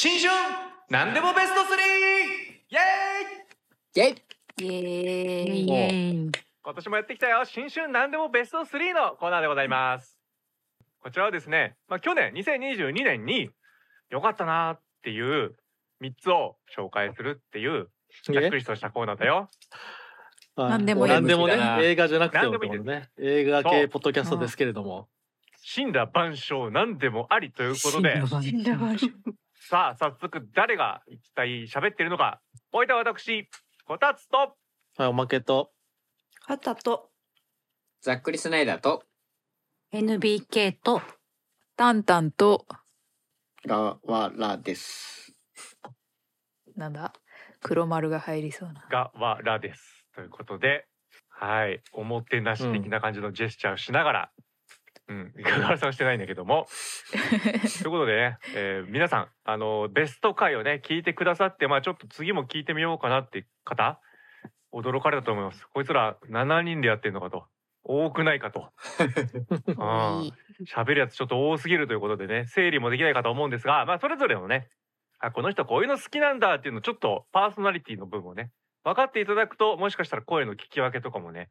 新春なんでもベスト 3! イエーイ！イェイ！イエーイ。イエーイ今年もやってきたよ。新春なんでもベスト3のコーナーでございます。こちらはですね、まあ、去年2022年に良かったなっていう3つを紹介するっていうざっくりとしたコーナーだよ。何でもいい何でもね映画じゃなくてもね。映画系ポッドキャストですけれども。神羅万象何でもありということで。死んだわさあ早速誰が一体喋ってるのか。おいた私こたつと。はいおまけと。肩と。ざっくりスナイダーと。NBK と。タンタンと。ラワラです。なんだ？黒丸が入りそうな。がわらです。ということではいおもてなし的な感じのジェスチャーをしながら、うん、いかがわさんはしてないんだけども。ということでね、えー皆さんあのベスト回をね聞いてくださってまあちょっと次も聞いてみようかなって方驚かれたと思います。こいつら7人でやってんのかと。多くないかと。喋るやつちょっと多すぎるということでね整理もできないかと思うんですがまあそれぞれのねあこの人こういうの好きなんだっていうのちょっとパーソナリティの部分をね分かっていただくともしかしたら声の聞き分けとかもね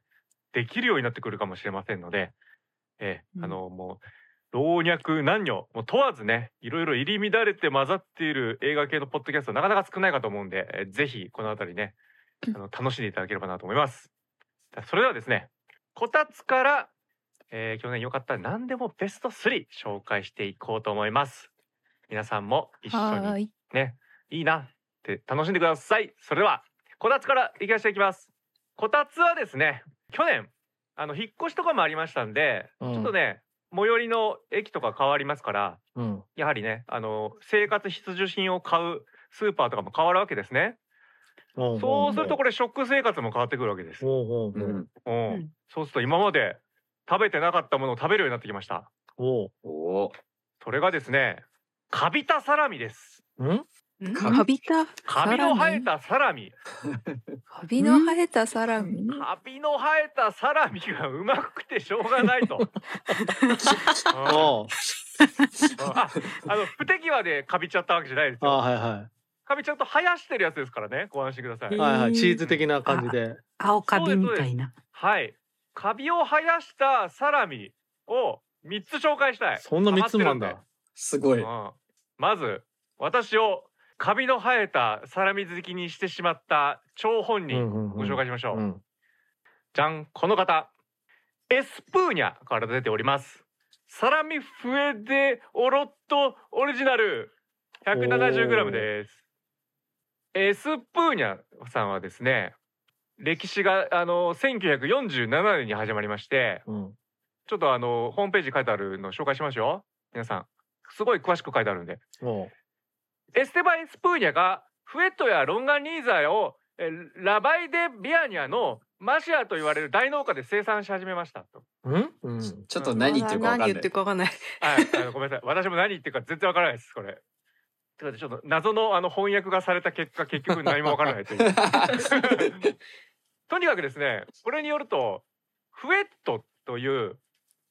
できるようになってくるかもしれませんので、えーうんあのもう老若男女もう問わずねいろいろ入り乱れて混ざっている映画系のポッドキャストなかなか少ないかと思うんで、えーぜひこの辺りねあの楽しんでいただければなと思います。それではですねこたつから、えー去年良かった何でもベスト3紹介していこうと思います。皆さんも一緒にねいいなって楽しんでください。それではこたつからいかしていきます。こたつはですね去年あの引っ越しとかもありましたんで、うん。ちょっとね最寄りの駅とか変わりますからうん。やはりねあの生活必需品を買うスーパーとかも変わるわけですね。そうするとこれ食生活も変わってくるわけです。そうすると今まで食べてなかったものを食べるようになってきました。おう。おおそれがですねカビたサラミです。ん？カビたカビの生えたサラミ。カビの生えたサラミ？カビの生えたサラミがうまくてしょうがないと。あ、あの不手際でカビちゃったわけじゃないですあよ。はいはカビちゃんと生やしてるやつですからね。ご安心ください。いはいはいえーチーズ的な感じで青カビみたいな。はい。カビを生やしたサラミを三つ紹介したい。そんな三つもあんだすごいうんまず私をカビの生えたサラミ好きにしてしまった張本人ご紹介しましょう。うん。じゃんこの方。エスプーニャから出ております。サラミフエデオロットオリジナル。170g です。エスプーニャさんはですね歴史があの1947年に始まりましてうん。ちょっとあのホームページ書いてあるの紹介しますよ皆さんすごい詳しく書いてあるんでエステバ・エスプーニャがフエットやロンガニーザをえラバイデ・ビアニャのマシアと言われる大農家で生産し始めましたと。うん？うんちょっと何言ってるか分かんない何言ってるかわかんないはい、あのごめんなさい。私も何言ってるか全然わからないです。これ。ちょっと謎のあの翻訳がされた結果結局何もわからないという。とにかくですね、これによるとフエットという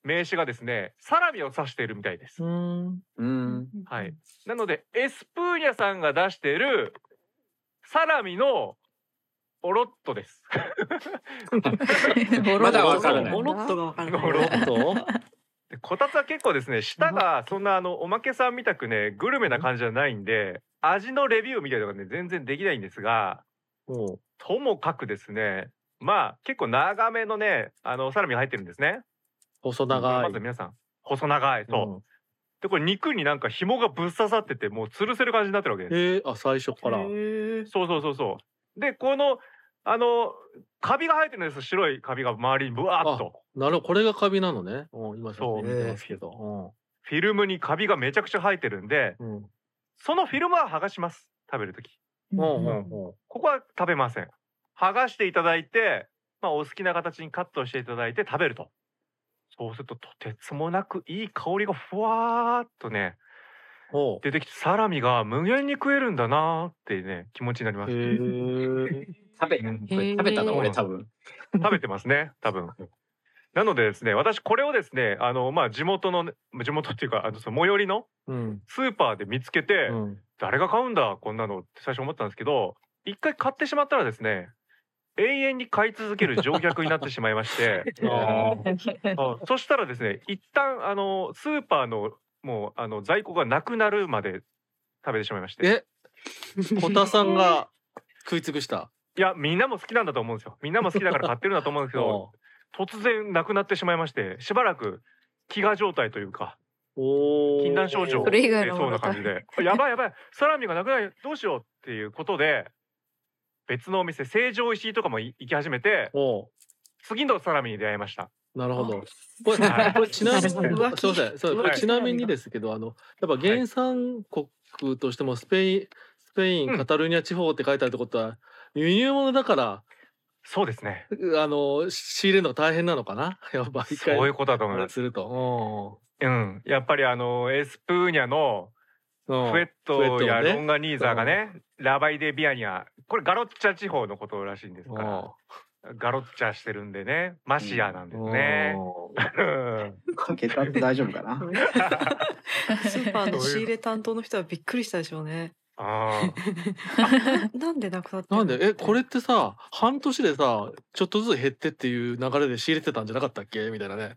名詞がですね、サラミを指しているみたいです。うんうんはい。なのでエスプーニャさんが出しているサラミのオロットです。まだわからないモロットがわからない。ゴロッとでこたつは結構ですね舌がそんなあのおまけさんみたくねグルメな感じじゃないんで味のレビューみたいなのがね全然できないんですがともかくですねまあ結構長めのねあのサラミが入ってるんですね。細長い。まず皆さん細長いそう。でこれ肉になんか紐がぶっ刺さっててもう吊るせる感じになってるわけです。へえあ最初から。そうそうそうそう。でこのあのカビが生えてるんです白いカビが周りにブワーッと。なるほど。これがカビなのね。うん今そう。写真見てますけど。フィルムにカビがめちゃくちゃ生えてるんでうん。うんそのフィルムは剥がします。食べる時うんうん。うん。ここは食べません。剥がしていただいて、まあ、お好きな形にカットしていただいて食べるとそうするととてつもなくいい香りがふわーっとねおう。出てきてサラミが無限に食えるんだなーってね気持ちになります。へえ食べうん。これ食べたの俺多分。食べてますね多分。なのでですね私これをですねあのまあ地元のね地元っていうかあのその最寄りのうん。スーパーで見つけて、うん。誰が買うんだこんなのって最初思ったんですけど一回買ってしまったらですね永遠に買い続ける乗客になってしまいまして。そしたらですね一旦あのスーパーのもうあの在庫がなくなるまで食べてしまいまして。え、小田さんが食い尽くした？いやみんなも好きなんだと思うんですよ。みんなも好きだから買ってるんだと思うんですけど 突然なくなってしまいましてしばらく飢餓状態というかおお。禁断症状それ以外の出そうな感じで。やばいやばいサラミがなくないどうしようっていうことで別のお店成城石井とかもい行き始めて次のサラミに出会いました。なるほど。これ、はい。これちなみに、すなるほど。いません、そう、こはい。れちなみにですけど、あの、やっぱ原産国としてもスペイン、スペイン、うん。カタルーニャ地方って書いてあるってことは、輸入物だから、そうですね。あの、仕入れるの大変なのかな？やっぱ一回。そういうことだと思います。すると。うん。やっぱりあのエスプーニャのうん。フェットやね。ロンガニーザがねラバイデビアニャこれガロッチャ地方のことらしいんですから。ガロッチャしてるんでね。マシアなんですね。うん。かけたって大丈夫かな。スーパーの仕入れ担当の人はびっくりしたでしょうね。あ なんでなくなってなんで？えこれってさ半年でさちょっとずつ減ってっていう流れで仕入れてたんじゃなかったっけ？みたいなね。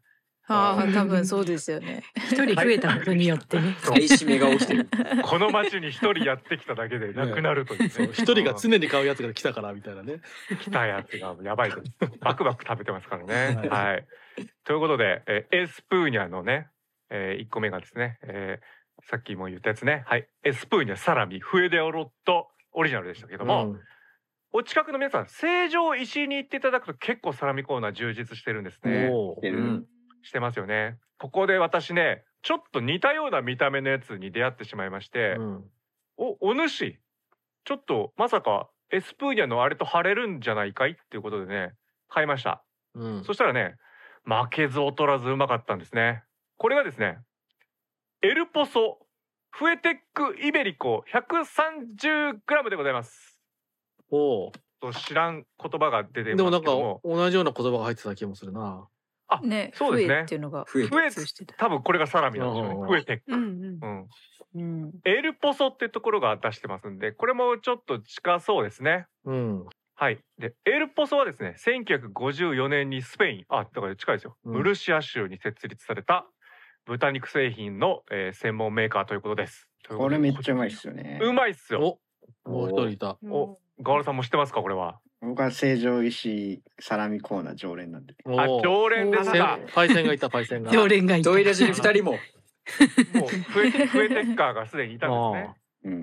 ああ多分そうですよね。一人増えたことによってね。買い占めが起きてる。ーこの町に一人やってきただけでなくなるというね一人が常に買うやつが来たからみたいなね。来たやつがやばいです。バクバク食べてますからね。ははい。ということで、えーエスプーニャのね、えー、1個目がですね、えーさっきも言ったやつね、はい、エスプーニャサラミフエデオロットオリジナルでしたけども、うんお近くの皆さん成城石井に行っていただくと結構サラミコーナー充実してるんですね。うん。してますよね。ここで私ね、ちょっと似たような見た目のやつに出会ってしまいまして、うんおお主ちょっとまさかエスプーニャのあれと張れるんじゃないかい？っていうことでね買いました。うんそしたらね、負けず劣らずうまかったんですね。これがですね、エルポソフエテックイベリコ 130g でございます。おーと知らん言葉が出てでもなんかますけども、同じような言葉が入ってた気もするな。あ、ねそうですねフエっていうのがフエフエ通してた。多分これがサラミなんでしょうねうんうん。フエテック。うんうんう。ん。うん。エルポソってところが出してますんで、これもちょっと近そうですね。うん。はい。で、エルポソはですね、1954年にスペイン、あ、だから近いですよ。うんムルシア州に設立された豚肉製品の、えー専門メーカーということです。これめっちゃうまいっすよねうまいっすよ。おもう一人いた。おガオラさんも知ってますかこれは。僕は成城石井サラミコーナー常連なんであ、おー常連ですか？パイセンがいたパイセンが。常連がいた。トイレジに二人も。もうフエフエテッカーがすでにいたんですね。うんうん。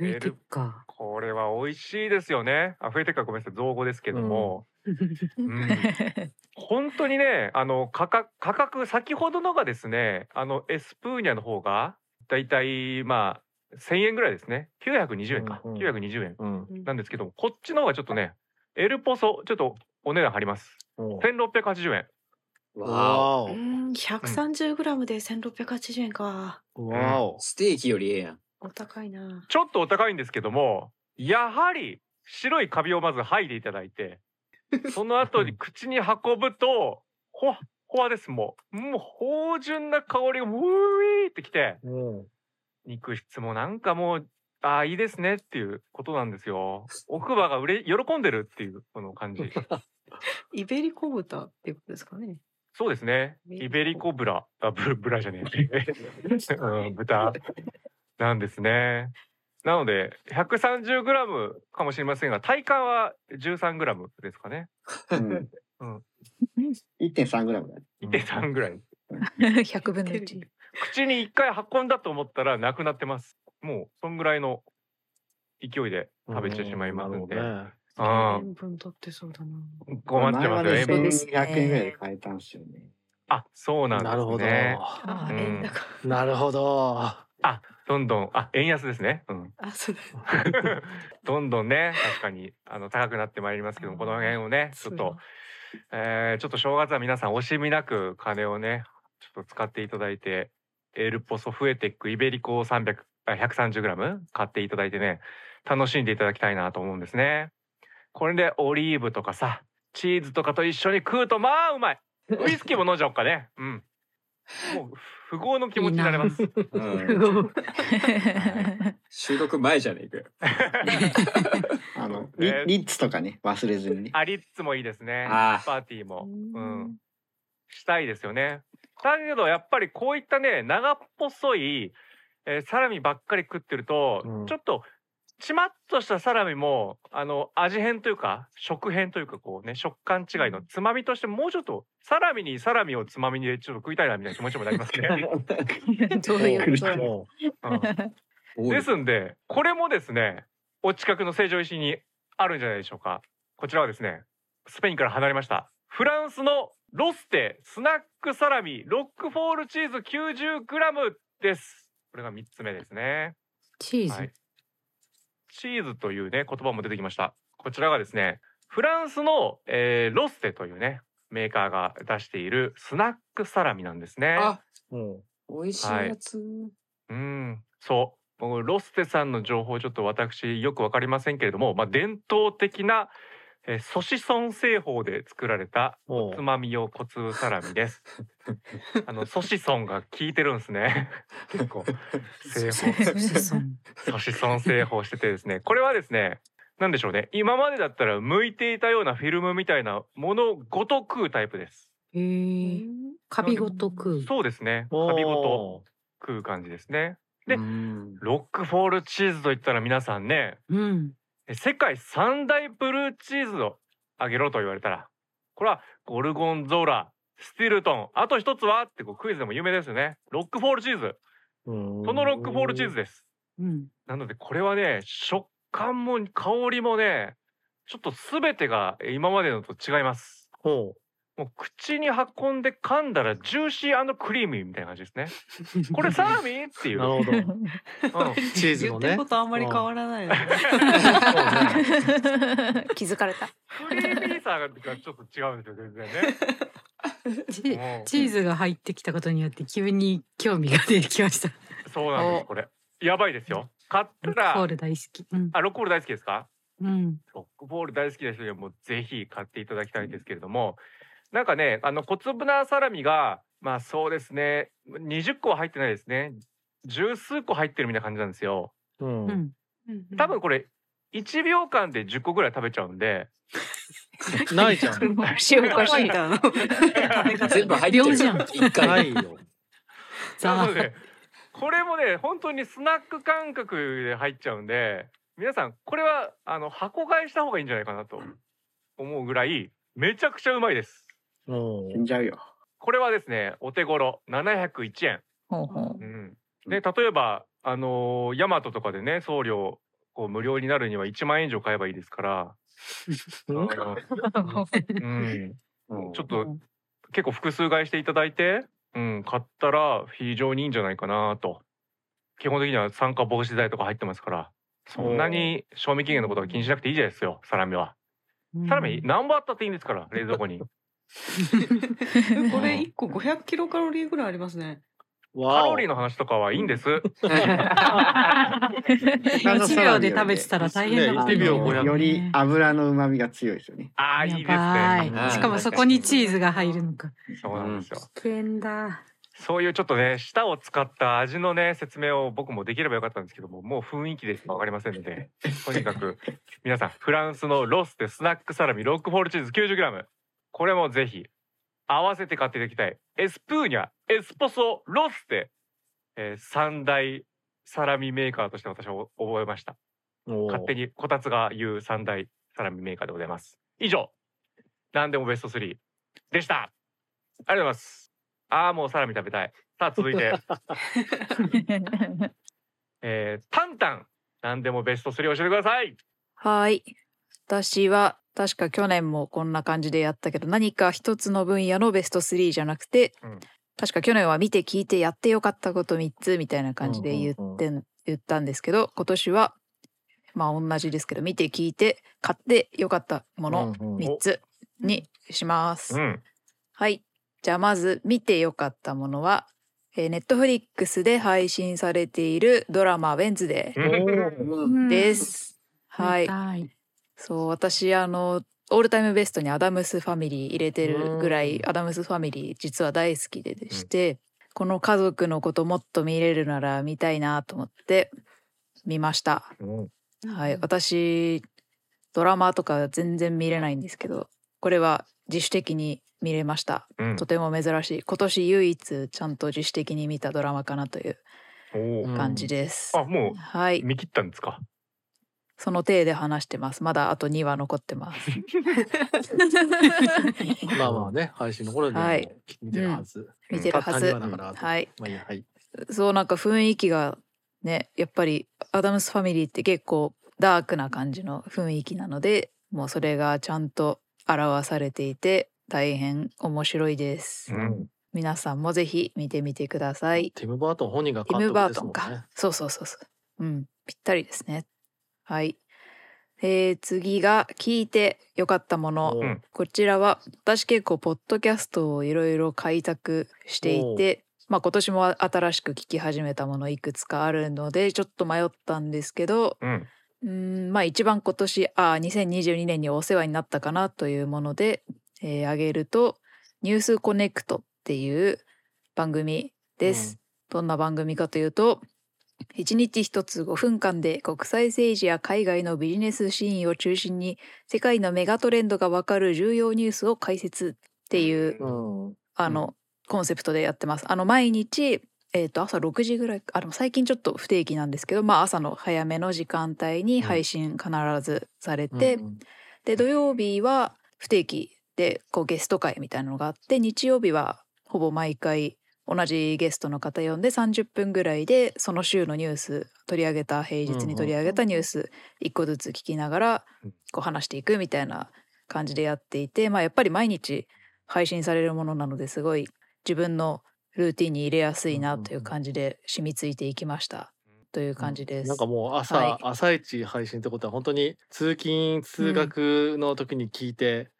増えてっか。これは美味しいですよね。あ、フエテッカーごめんなさい、造語ですけども。うん本当にねあの価格価格先ほどのがですねあのエスプーニャの方がだいたいまあ1,000円ぐらいですね920円か、うんうん920円うん。なんですけどもこっちの方がちょっとねエルポソちょっとお値段張りますおー1680円わわーうん、130グラムで1680円か。お。わお。ステーキよりええやん。お高いな。ちょっとお高いんですけどもやはり白いカビをまず剥いでいただいて その後に口に運ぶとほわほわですもうもう芳醇な香りがウーイーってきてお。うん肉質もなんかもうああいいですねっていうことなんですよ。奥歯がうれ喜んでるっていうこの感じ。イベリコ豚っていうことですかね。そうですね。イベリコブラ。あブブラじゃねえ、うん、豚。なんですね。なので 130g かもしれませんが体感は 13g ですかね。うん。うん。1.3グラムだね。1.3ぐらい。百分の一。口に1回運んだと思ったらなくなってます。もうそんぐらいの勢いで食べてしまいますんで、なるほどね。あ塩分取ってそうだな。困ってますよ塩分ですね。1200円ぐらいで買えたんですよね。あそうなんですね。なるほど。あ、うん。円高。なるほど。どんどん。あ円安ですね、うん、あ、そうだ。どんどんね確かにあの高くなってまいりますけどもこの辺をねちょっと、えーちょっと正月は皆さん惜しみなく金をねちょっと使っていただいてエルポソフエテックイベリコ300あ 130g 買っていただいてね楽しんでいただきたいなと思うんですねこれでオリーブとかさチーズとかと一緒に食うとまあうまいウイスキーも飲んじゃおうかね。うん。もう富豪の気持ちになれます。うん収録前じゃねえかよ。あのリえーリッツとかね忘れずにね。あリッツもいいですね。パーティーも。うん。したいですよね。だけどやっぱりこういったね長っぽそい、えーサラミばっかり食ってると、うん。ちょっとちまっとしたサラミもあの味変というか食変というかこうね食感違いのつまみとしてもうちょっとサラミにサラミをつまみにちょっと食いたいなみたいな気持ちもなりますね。どういうこと？もうん。ですんでこれもですねお近くの成城石井にあるんじゃないでしょうか。こちらはですねスペインから離れましたフランスのロステスナックサラミロックフォールチーズ 90g です。これが3つ目ですね。チーズ、はい。チーズというね言葉も出てきました。こちらがですねフランスの、えーロステというねメーカーが出しているスナックサラミなんですね。あ、うん。美味しいやつ。うん、そう。僕ロステさんの情報ちょっと私よくわかりませんけれども、まあ伝統的な、えーソシソン製法で作られたおうつまみ用小粒サラミです。あのソシソンが効いてるん ですね。結構製法ソシソンソシソン製法しててですね、これはですね。なんでしょうね今までだったら剥いていたようなフィルムみたいなものごと食うタイプです。へえカビごと食うそうですね。カビごと食う感じですね。でうんロックフォールチーズといったら皆さんねうんえ世界三大ブルーチーズをあげろと言われたらこれはゴルゴンゾーラスティルトンあと一つはってこうクイズでも有名ですよね。ロックフォールチーズ。うん。そのロックフォールチーズです。うん。なのでこれはね食感も香りもねちょっと全てがえ今までのと違います。ほもう口に運んで噛んだらジューシークリーミーみたいな感じですね。これサラミっていう。う、なるほど。うん。チーズのね。言ってることあんまり変わらないよね。気づかれた。クリーミーさがちょっと違うんですよ全然ね。チーズが入ってきたことによって急に興味が出てきました。そうなんですこれ。やばいですよ。買ったロックフォーらル大好き。うん、あロックボール大好きですか？うん、ロックボール大好きな人にはもうぜひ買っていただきたいんですけれどもなんかねあの小粒なサラミがまあそうですね。20個は入ってないですね。十数個入ってるみたいな感じなんですよ。ううん。うん、多分これ1秒間で10個ぐらい食べちゃうんで。ないじゃん。おかしいおかしいみ。たいな。全部入ってる。秒じゃん。一回。ないよ。なのでこれもね本当にスナック感覚で入っちゃうんで皆さんこれはあの箱買いした方がいいんじゃないかなと思うぐらいめちゃくちゃうまいです。うん死んじゃうよ。これはですねお手頃701円、ほうほう。ん、で例えばあのーヤマトとかでね送料こう無料になるには1万円以上買えばいいですから、ちょっと結構複数買いしていただいて、うん、買ったら非常にいいんじゃないかなと。基本的には酸化防止剤とか入ってますから。そんなに賞味期限のことは気にしなくていいじゃないですよサラミは。サラミ何本あったっていいんですから冷蔵庫に これ一個500キロカロリーぐらいありますね。カわロリーの話とかはいいんです。1秒で食べてたら大変なことね。1秒になる500より油の旨味が強いですよね。ああいいですやばねい。しかもそこにチーズが入るのか。そうなんですよ。危険だ。そういうちょっとね舌を使った味のね説明を僕もできればよかったんですけどももう雰囲気でしかわかりませんのでとにかく皆さんフランスのロステスナックサラミロックフォールチーズ 90g これもぜひ合わせて買っていただきたい。エスプーニャエスポソロステ、えー三大サラミメーカーとして私は覚えました。お勝手にこたつが言う三大サラミメーカーでございます。以上。何でもベスト3でした。ありがとうございます。ああもうサラミ食べたい。さあ続いて。えー、タンタン。何でもベスト3教えてください。はい。私は確か去年もこんな感じでやったけど何か一つの分野のベスト3じゃなくて、うん確か去年は見て聞いてやってよかったこと3つみたいな感じで言うんうんってん、言ったんですけど今年はまあ同じですけど見て聞いて買ってよかったものうんうん3つにします。うんはい。じゃあまず見てよかったものは、えー、 Netflix で配信されているドラマ「ウェンズデうんうんー」です。はい。はいそう私あのオールタイムベストにアダムスファミリー入れてるぐらうんいアダムスファミリー実は大好きででして、この家族のこともっと見れるなら見たいなと思って見ました。うん。はい、私ドラマとか全然見れないんですけどこれは自主的に見れました。うん。とても珍しい。今年唯一ちゃんと自主的に見たドラマかなという感じです、あもはい。う見切ったんですか？その体で話してます。まだあと2話残ってます。まあまあね配信の頃でもはい。見てるはず。見てるはず。はい。まあいいやはい。そうなんか雰囲気がねやっぱりアダムスファミリーって結構ダークな感じの雰囲気なのでもうそれがちゃんと表されていて大変面白いです、うん。皆さんもぜひ見てみてください。ティムバートン本人がティム・監督バートンですもんねか。そうそうそうそう。うん。ぴったりですねはい。えー、次が聞いてよかったもの、うん。こちらは私結構ポッドキャストをいろいろ開拓していてまあ今年も新しく聞き始めたものいくつかあるのでちょっと迷ったんですけどうん。んまあ一番今年あ2022年にお世話になったかなというもので、えー挙げると「ニュースコネクト」っていう番組です。どんな番組かというと1日1つ5分間で国際政治や海外のビジネスシーンを中心に世界のメガトレンドがわかる重要ニュースを解説っていううん。あの、コンセプトでやってます。あの毎日えー、と朝6時ぐらいあでも最近ちょっと不定期なんですけど、まあ、朝の早めの時間帯に配信必ずされて、うんで土曜日は不定期でこうゲスト会みたいなのがあって日曜日はほぼ毎回同じゲストの方呼んで30分ぐらいでその週のニュース取り上げた平日に取り上げたニュース1個ずつ聞きながらうん。こう話していくみたいな感じでやっていて、まあ、やっぱり毎日配信されるものなのですごい自分のルーティンに入れやすいなという感じで染みついていきました。という感じです。なんかもう朝、はい。朝一配信ってことは本当に通勤通学の時に聞いて、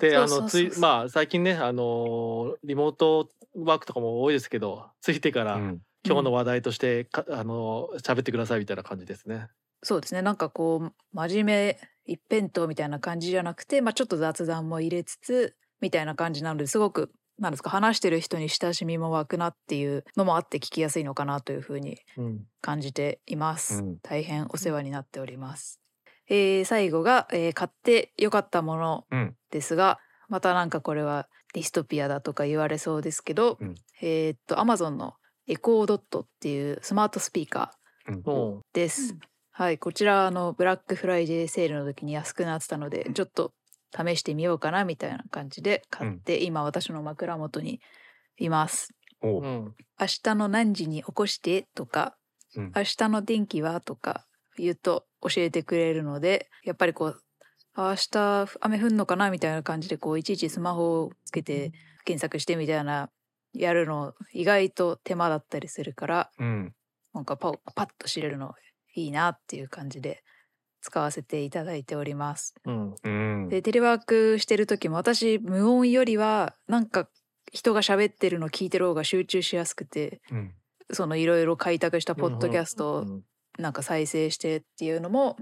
であのついまあ最近ねあのリモートワークとかも多いですけどついてから、うん今日の話題としてかあの喋ってくださいみたいな感じですね。そうですねなんかこう真面目一辺倒みたいな感じじゃなくて、まあ、ちょっと雑談も入れつつみたいな感じなのですごくなんですか話してる人に親しみも湧くなっていうのもあって聞きやすいのかなというふうにうん感じています。うん大変お世話になっております。えー最後が、えー買ってよかったものうん。ですが、またなんかこれはディストピアだとか言われそうですけど、うん。えーっと Amazon のエコードットっていうスマートスピーカーうん。もです。はい、こちらあのブラックフライデーセールの時に安くなってたので、ちょっと試してみようかなみたいな感じで買って、今私の枕元にいます。明日の何時に起こしてとか、うん。明日の天気はとか言うと教えてくれるので、やっぱりこう、あ明日雨降んのかなみたいな感じでこういちいちスマホをつけて検索してみたいなやるの意外と手間だったりするからうん。なんかパッパッと知れるのいいなっていう感じで使わせていただいております。うん、うん。でテレワークしてる時も私無音よりはなんか人が喋ってるの聞いてる方が集中しやすくてうん。そのいろいろ開拓したポッドキャストをうんなんか再生してっていうのも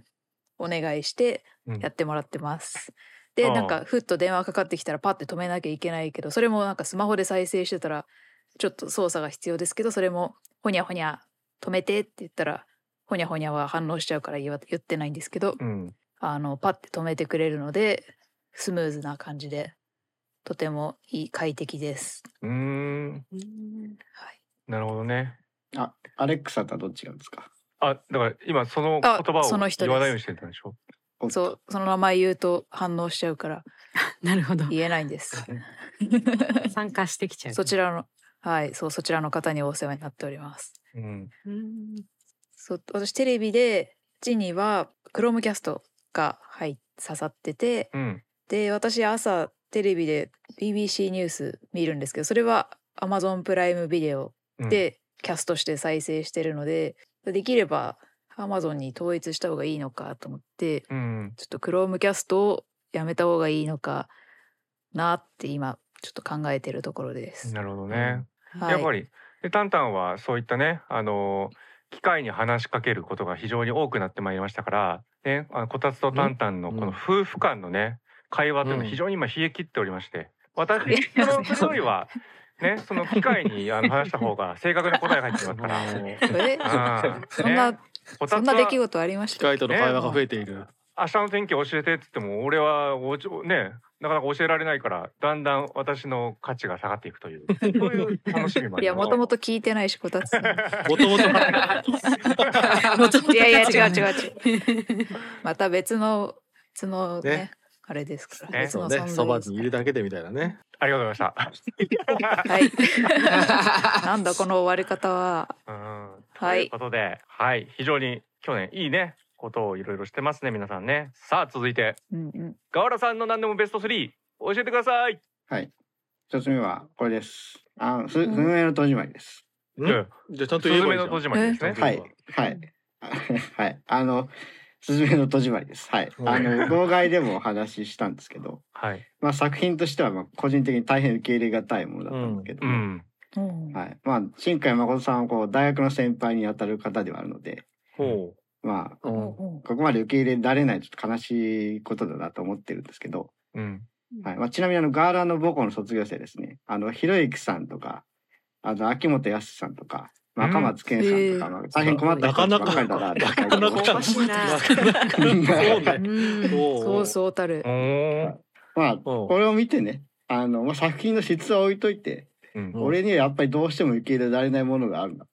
お願いしてうん。やってもらってます。でああなんかふっと電話かかってきたらパッて止めなきゃいけないけどそれもなんかスマホで再生してたらちょっと操作が必要ですけどそれもほにゃほにゃ止めてって言ったらほにゃほにゃは反応しちゃうから言わ言ってないんですけどうん。あのパッて止めてくれるのでスムーズな感じでとてもいい快適です。うーん。はい、なるほどね。あ、アレックサとはどっちがですか？あだから今その言あ葉をその人です言わないようにしてたんでしょ？そうその名前言うと反応しちゃうから なるほど。言えないんです。参加してきちゃう。そちらのはいそうそちらの方にお世話になっております。うんうん。そう私テレビでうちにはクロームキャストが入っ刺さっててうんで私朝テレビで BBC ニュース見るんですけどそれは Amazon プライムビデオうんでキャストして再生してるので、できれば Amazon に統一した方がいいのかと思ってうん。ちょっと Chrome キャストをやめた方がいいのかなって今ちょっと考えてるところです。なるほどね、はい、やっぱりでタンタンはそういったねあの機械に話しかけることが非常に多くなってまいりましたから、ね、あのこたつとタンタンのこの夫婦間のね会話というのは非常に今冷え切っておりまして、私のよりはねその機会にあの話した方が 正確な答えが入ってきますから。えうんそんな、ね。そんな出来事ありまし機た械との会話が増えている。明日の天気教えてって言っても俺はおちょねなかなか教えられないからだんだん私の価値が下がっていくという。そういう楽しみもいやもともと聞いてないしこたつもともと。いやいや違う違う違う。また別の別のねねあれですから、ねそうね、そばにいるだけでみたいなね。ありがとうございまはい なんだこの終わり方はした。うんはいということで、はい、非常に去年いいねことをいろいろしてますね皆さんね。さあ続いてうんうんガワラさんの何でもベスト3教えてください。はい。一つ目はこれです。あ、す、うんふめの戸締まりです。んうんじゃあちゃんと言えばいいじゃん。スズメの戸締まりですねえはい。はい。はい。あの、すずめの戸締まりです。はい。あの、号外でもお話ししたんですけど、はい。まあ作品としては、まあ個人的に大変受け入れがたいものだったんですけども、うん。うんはい。まあ、新海誠さんはこう、大学の先輩にあたる方ではあるので、ほまあ、う。うん。うんここまで受け入れられないとちょっと悲しいことだなと思ってるんですけど、うん。はいまあ、ちなみにあのガーラの母校の卒業生ですねあのひろゆきさんとかあの秋元康さんとか、まあ、うん。赤松健さんとか、へー。まあ、大変困った人ばっかりだなって。なかそうそうそうたる。まあうん。これを見てねあの、まあ、作品の質は置いといて、俺にはやっぱりどうしても受け入れられないものがあるんだ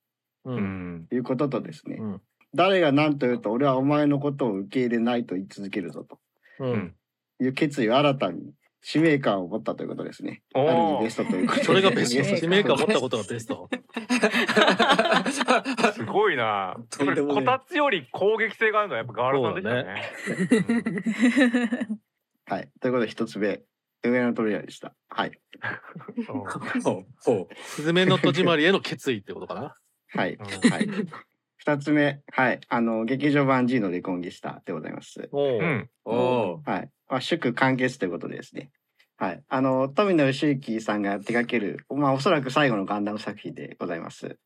う。うん。いうこととですね、うん。誰が何と言うと俺はお前のことを受け入れないと言い続けるぞと。うん。いう決意を新たに使命感を持ったということですね。ある意味ベストということでそれがベスト。ね 使命感持ったことがベスト。すごいな。こたつより攻撃性があるのはやっぱガワラさんでしたね。はい。ということで一つ目、上のトリアでした。はい。うんほうほスズメの戸締まりへの決意ってことかな。はい。うんはい。二つ目、はい。あの、劇場版 G のレコンギスタでございます。おううん。うおはい。まあ、祝完結ということでですね。はい。あの、富野義行さんが手掛ける、まあ、おそらく最後のガンダム作品でございます。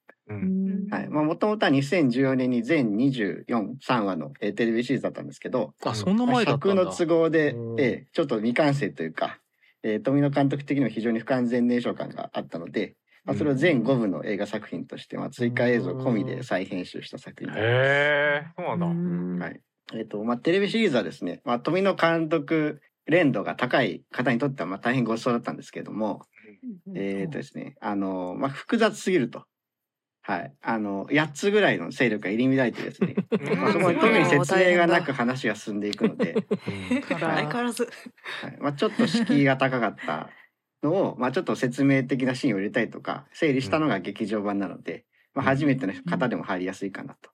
はい。まあ、もともとは2014年に全24、3話の、えーテレビシリーズだったんですけど、あ、そんなまあ前だったんだ。尺の都合でちょっと未完成というか、えー富野監督的にも非常に不完全燃焼感があったので、まあ、それを全5部の映画作品として、まあ、追加映像込みで再編集した作品になります。へえ、そうなんだ。はい。えっ、と、まあ、テレビシリーズはですね、まあ、富野監督連度が高い方にとっては、まあ、大変ごちそうだったんですけれども、えっ、とですね、あの、まあ、複雑すぎると。はい。あの、8つぐらいの勢力が入り乱れてですね、まあ、そこに特に説明がなく話が進んでいくので、相変わらず。はいまあ、ちょっと敷居が高かったのを、まあ、ちょっと説明的なシーンを入れたりとか整理したのが劇場版なので、まあ、初めての方でも入りやすいかなと。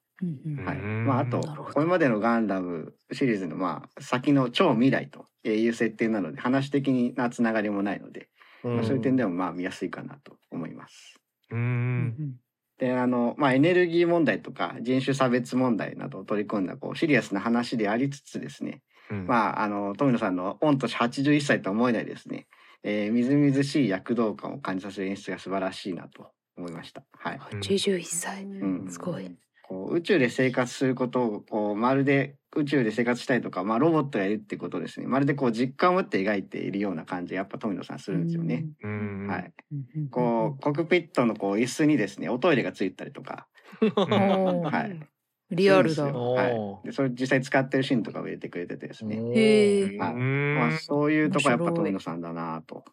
はいうんまあ、あとこれまでのガンダムシリーズのまあ先の超未来という設定なので話的なつながりもないので、まあ、そういう点でもまあ見やすいかなと思います。う。うんんであの、まあ、エネルギー問題とか人種差別問題などを取り込んだこうシリアスな話でありつつですね、うん。まあ、あの富野さんの御年81歳とは思えないですね、えー、みずみずしい躍動感を感じさせる演出が素晴らしいなと思いました。はい。81歳うん。すごい。こう宇宙で生活することをこうまるで宇宙で生活したいとか、まあ、ロボットがいるってことをですね。まるでこう実感を持って描いているような感じやっぱ富野さんするんですよね。うん。はい、うんこうコックピットのこう椅子にですねおトイレがついたりとか。はいリアルだ。はい。でそれ実際使ってるシーンとかを入れてくれててですね、へえはいうんまあ、そういうとこやっぱ富野さんだなと、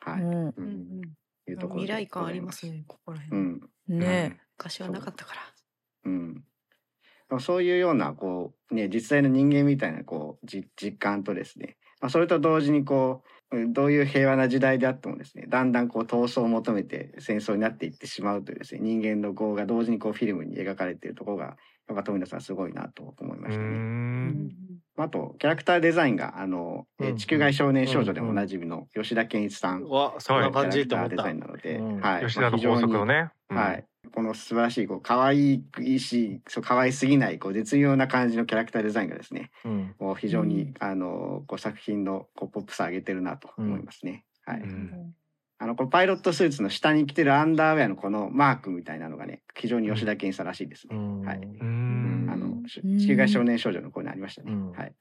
はい。うん。ううんん。いうところで。未来感ありますね、ここらう辺。ん。ね昔はなかったから。うん、そういうようなこう、ね、実際の人間みたいなこうじ実感とですね、まあ、それと同時にこううんどういう平和な時代であってもですねだんだんこう闘争を求めて戦争になっていってしまうというですね人間の業が同時にこうフィルムに描かれているところがやっぱ富野さんすごいなと思いまうしたね。ん。あとキャラクターデザインがあの、えーうん地球外少年少女でもおなじみの吉田健一さんわ、そんな感じって思ったキャラクターデザイン。なので、うんはい、吉田の法則のね。うんはい。この素晴らしい、こう、可愛いし、そう、可愛すぎない、こう、絶妙な感じのキャラクターデザインがですね、うん。こう非常に、うんあの、こう、作品の、こう、ポップさ上げてるなと思いますね。はい。うんあの、このパイロットスーツの下に着てるアンダーウェアのこのマークみたいなのがね、非常に吉田健さんらしいですね。うんはい。うんあの、地球外少年少女の子にありましたね。うんはい。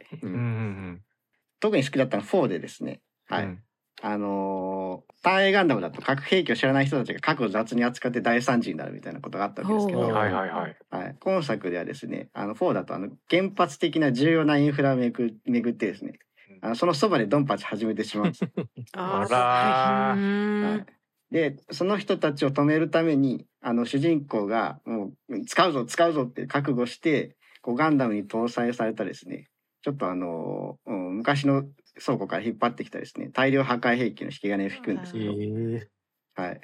特に好きだったのは4でですね。はい。うんあのー、単影ガンダムだと核兵器を知らない人たちが核を雑に扱って大惨事になるみたいなことがあったわけですけど、ほうははいはいはい。い、今作ではですね、あの4だとあの原発的な重要なインフラをめぐ巡ってですね、あのそのそばでドンパチ始めてしまう。んです。ああらー。はい、でその人たちを止めるためにあの主人公がもう使うぞ使うぞって覚悟してこうガンダムに搭載されたですね。ちょっとあの、うん昔の倉庫から引っ張ってきたですね。大量破壊兵器の引き金を引くんですえけど、ーはい。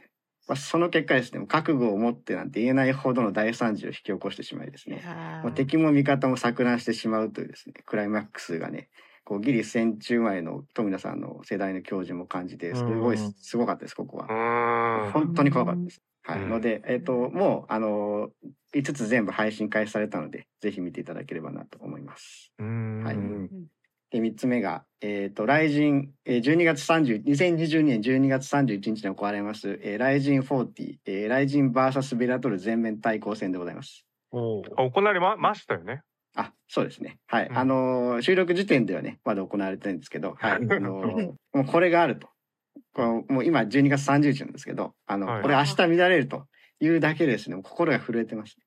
まあ、その結果ですね覚悟を持ってなんて言えないほどの大惨事を引き起こしてしまいですね。もう敵も味方も錯乱してしまうというですねクライマックスがねこうギリ戦中前の富田さんの世代の教授も感じてすごいうんすごかったですここは。本当に怖かったです。はい、うんので、えっ、と、もう、あのー、5つ全部配信開始されたので、ぜひ見ていただければなと思います。うーん。はいで、3つ目が、えっ、と、雷神、えー、12月30、2022年12月31日に行われます、えー、雷神40、えー、雷神 VS ベラトル全面対抗戦でございます。お行われまましたよね。あ、そうですね。はい。うんあのー収録時点ではね、まだ行われてるんですけど、はい。あのーもうこれがあると。こうもう今12月30日なんですけど、あの、はいこれ明日見られるというだけでですね、もう心が震えてます。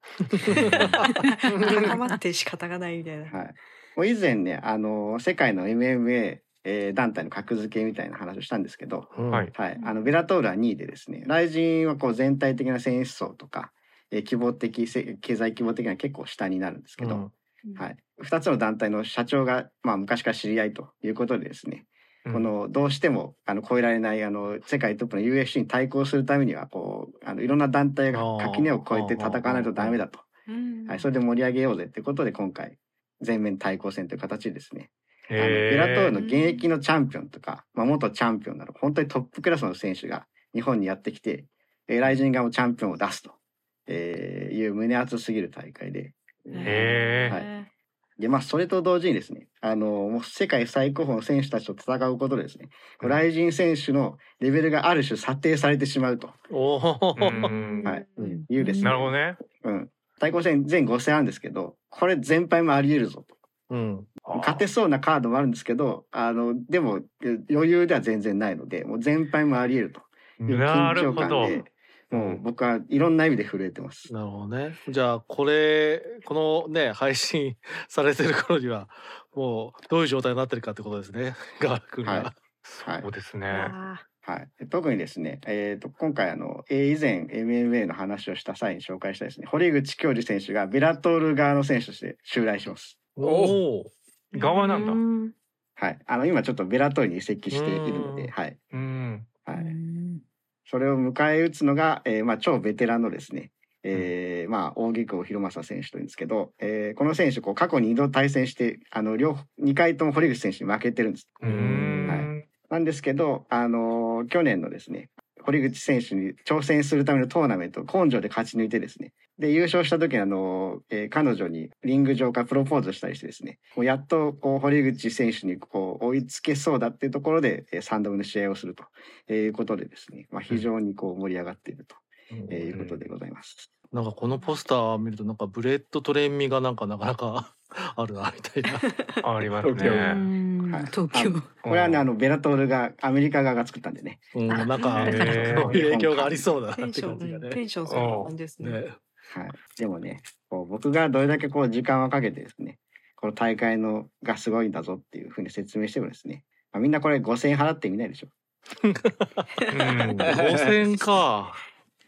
高まって仕方がないみたいな。はい。もう以前ね、あのー世界の MMA、えー団体の格付けみたいな話をしたんですけど、うんはい。はい。あの、ベラトールは2位でですね、雷神はこう全体的な戦士層とか、えー規模的、せ経済規模的には結構下になるんですけど、うんはい。二つの団体の社長が、まあ、昔から知り合いということでですね、このどうしてもあの超えられないあの世界トップの UFC に対抗するためにはこうあのいろんな団体が垣根を越えて戦わないとダメだと、うん。はい、それで盛り上げようぜってことで今回全面対抗戦という形でですね。あのへベラトールーの現役のチャンピオンとか、まあ、元チャンピオンなど本当にトップクラスの選手が日本にやってきて、えー、ライジン側もチャンピオンを出すと、えーいう胸熱すぎる大会で。へー。はい。で、まあ、それと同時にですね、あの、もう世界最高峰の選手たちと戦うことでですね、うん。ライジン選手のレベルがある種査定されてしまうと、おー。うん。はい。うん。いうですね、なるほどね。うん。対抗戦全5戦あるんですけど、これ全敗もあり得るぞと。うん。勝てそうなカードもあるんですけど、あの、でもえ余裕では全然ないので、もう全敗もあり得るというな緊張るほど。感で、もう僕はいろんな意味で震えてます。なるほどね。じゃあこれこのね配信 されてる頃にはもうどういう状態になってるかってことですね。ガール君が。はいはいそうですね。あはい、特にですね、えー、と今回あの、えー以前 MMA の話をした際に紹介したですね堀口教授選手がベラトール側の選手として襲来します。おお。ー側なんだうはい、あの今ちょっとベラトールに移籍しているのうんで、はいそれを迎え撃つのが、えーまあ、超ベテランのですね、えーまあ、大木久博正選手というんですけど、えーこの選手こう過去に2度対戦してあの両2回とも堀口選手に負けてるんです。うーん。はいなんですけど、あのー去年のですね、堀口選手に挑戦するためのトーナメントを根性で勝ち抜いてですね、で、優勝した時にあのーえー彼女にリング上からプロポーズしたりしてですね、こうやっとこう堀口選手にこう追いつけそうだっていうところで、えー3度目の試合をするということでですね、まあ、非常にこう盛り上がっていると、えーいうことでございます。なんかこのポスター見るとなんかブレット・トレインみがなんかなかなか あるなみたいな。あります東京ね。んはい東京。これはね、あの、ベラトールが、アメリカ側が作ったんでね。うん、なんか影響がありそうだなってテンション、感じがね。うんテンションそんな感じですね。ね。はい。でもね、こう僕がどれだけこう時間をかけてですね、この大会のがすごいんだぞっていうふうに説明してもですね、まあ、みんなこれ5000円払ってみないでしょ。うん。五千か。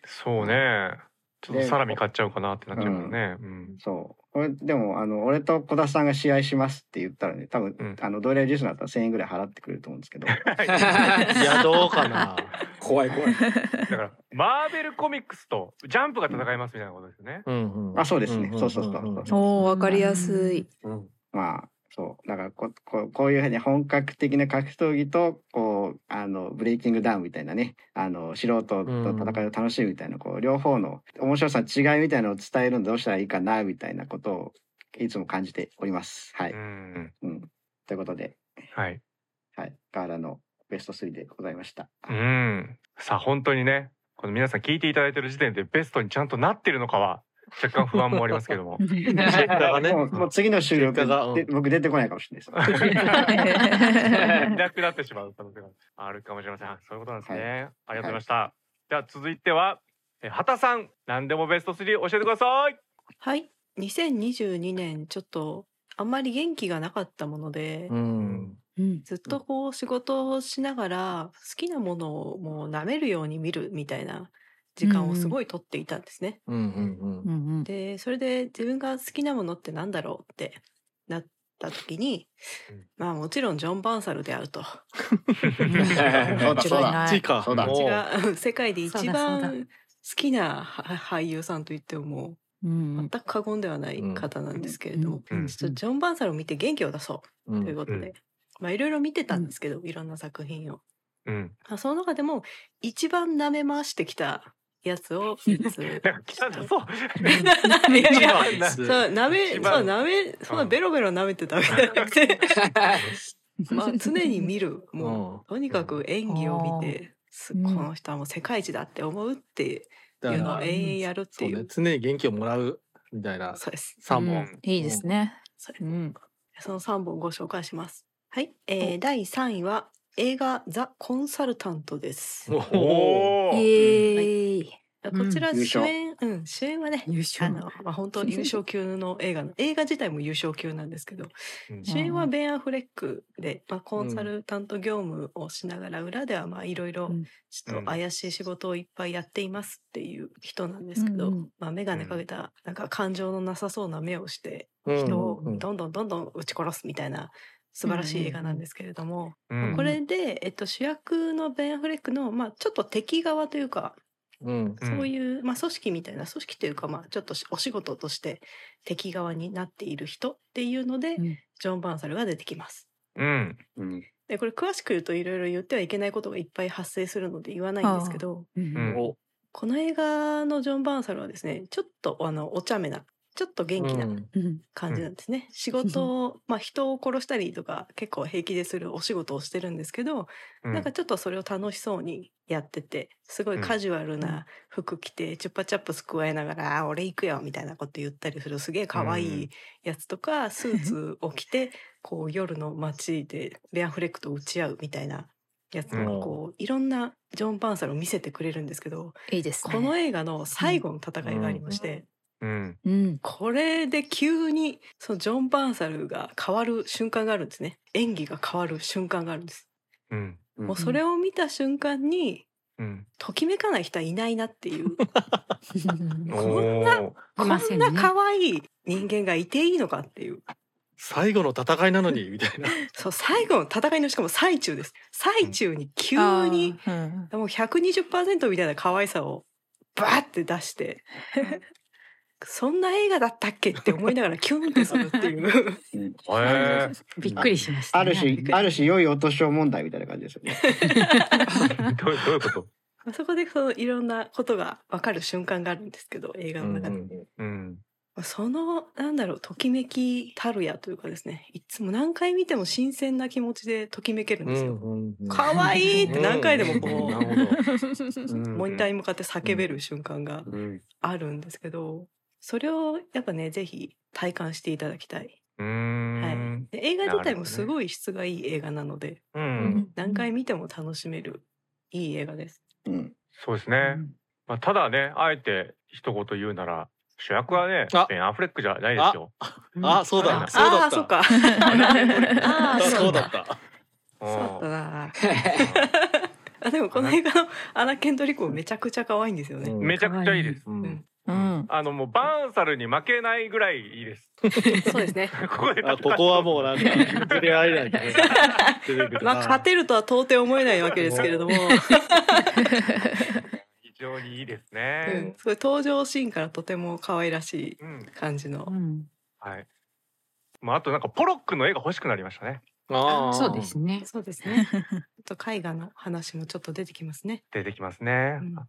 そうね。ちょっとサラミ買っちゃうかなってなっちゃうもんね。うん。そう。これでも、あの、俺と小田さんが試合しますって言ったらね、多分、うんあの、どれリスナーだったら1000円ぐらい払ってくれると思うんですけど、いやどうかな。怖い怖い。だからマーベルコミックスとジャンプが戦いますみたいなことですよね。うんうん。あそうですねそうそうそうおおわかりやすい。うんまあ、そう。だからこ、ここういうふうに本格的な格闘技と、こう、あの、ブレイキングダウンみたいなね、あの、素人と戦いを楽しむみたいな、こう、両方の面白さの違いみたいなのを伝えるのどうしたらいいかな、みたいなことを、いつも感じております。はい。うん。うん。ということで、はい。はい。ガーラのベスト3でございました。うん。さあ本当にね、この皆さん聞いていただいてる時点でベストにちゃんとなってるのかは若干不安もありますけども。結果がね。もうもう次の収録がうんで僕出てこないかもしれないです。いなくなってしまう可能性があるかもしれません。そういうことなんですね。ありがとうございました。じゃあ続いては、え畑さん、何でもベスト3教えてください。はい。2022年ちょっとあんまり元気がなかったもので、うん。うんずっとこう仕事をしながら好きなものをもう舐めるように見るみたいな時間をすごい取っていたんですね。うんうんうんうんうんでそれで自分が好きなものってなんだろうってなった時に、うんまあもちろんジョン・バンサルであると。そうだそうだ。間違いないちか。そうだも私が世界で一番好きなは俳優さんと言っても全く過言ではない方なんですけれども、うんちょっとジョン・バンサルを見て元気を出そううんということで、うんまあいろいろ見てたんですけど、いろんな作品を。うん。まあその中でも一番舐め回してきたやつを3つ そう。いやいそう舐めそう舐めそんなベロベロ舐めてたわけじゃなくて まあ常に見るもうとにかく演技を見てこの人はもう世界一だって思うってだいうのを永遠やるっていう。常に元気をもらうみたいなそうです。三本うん。いいですね。それうん。その3本ご紹介します。はい、えー、第3位は映画ザ・コンサルタントです。おおお。イエーイ。こちら主演、うん、主演はね、優勝。あの、まあ、本当優勝級の映画の、映画自体も優勝級なんですけど、うん。主演はベン・アフレックで、まあ、コンサルタント業務をしながら、裏ではまあいろいろうん。ちょっと怪しい仕事をいっぱいやっていますっていう人なんですけど、うんうんまあ、眼鏡かけた、なんか感情のなさそうな目をして、うん。人をうんどんどんどんどん撃ち殺すみたいな素晴らしい映画なんですけれども、うん。これで、えっと、主役のベン・アフレックの、まあ、ちょっと敵側というか、うん。そういう、まあ、組織みたいな組織というか、まあ、ちょっとお仕事として敵側になっている人っていうので、うん。ジョン・バンサルが出てきます。うん。うん。でこれ詳しく言うといろいろ言ってはいけないことがいっぱい発生するので言わないんですけど、うんお。この映画のジョン・バンサルはですねちょっとあのお茶目なちょっと元気なうん。うん感じなんですね。仕事を、まあ、人を殺したりとか結構平気でするお仕事をしてるんですけど、うん。なんかちょっとそれを楽しそうにやっててすごいカジュアルな服着て、チュッパチャップス加えながら「あー俺行くよ」みたいなこと言ったりするすげえ可愛いやつとか、スーツを着て こう夜の街でベアフレックと打ち合うみたいなやつとかうん。こういろんなジョン・バンサルを見せてくれるんですけどいいですね。この映画の最後の戦いがありまして。うん。うん。これで急にそのジョン・バンサルが変わる瞬間があるんですね演技が変わる瞬間があるんです、うん。うんもうそれを見た瞬間にうん。ときめかない人はいないなっていうおこんなお。こんな可愛い人間がいていいのかっていう最後の戦いなのにみたいな。そう最後の戦いのしかも最中です最中に急にうんもう120%みたいな可愛さをバーって出して そんな映画だったっけって思いながらキュンってするっていう うんえびっくりしました、ね。ある種ある種良いお年を問題みたいな感じですよね。え。どうどういうこと？そこでそのいろんなことが分かる瞬間があるんですけど映画の中で、うん。そのなんだろうときめきたるやというかですねいつも何回見ても新鮮な気持ちでときめけるんですよ。可愛いって何回でもこ なるほど。うモニターに向かって叫べる瞬間がうんあるんですけどそれをやっぱねぜひ体感していただきたい。うはいん。、で映画自体もすごい質がいい映画なのでうん。何回見ても楽しめるいい映画です。うんそうですね。まあ、ただね、あえて一言言うなら。主役はねあ、ベンアフレックじゃないですよ。あ、そうだ。あそうだった。あーそっか。あそうだった。そうだな。あでもこの映画のアナ・ケンドリックもめちゃくちゃ可愛いんですよね。うんめちゃくちゃいいです。うんうんうん。あのもうバーンサルに負けないぐらいいいです。そうですね。ここであ、ここはもうなんか、触れ合えないね。まあ勝てるとは到底思えないわけですけれども、非常にいいですうんね。すごい登場シーンからとても可愛らしいうん。感じのう。ん。はい。まああとなんかポロックの絵が欲しくなりましたね。あーそうですね。そうですね。あと絵画の話もちょっと出てきますね。出てきますね。うんあ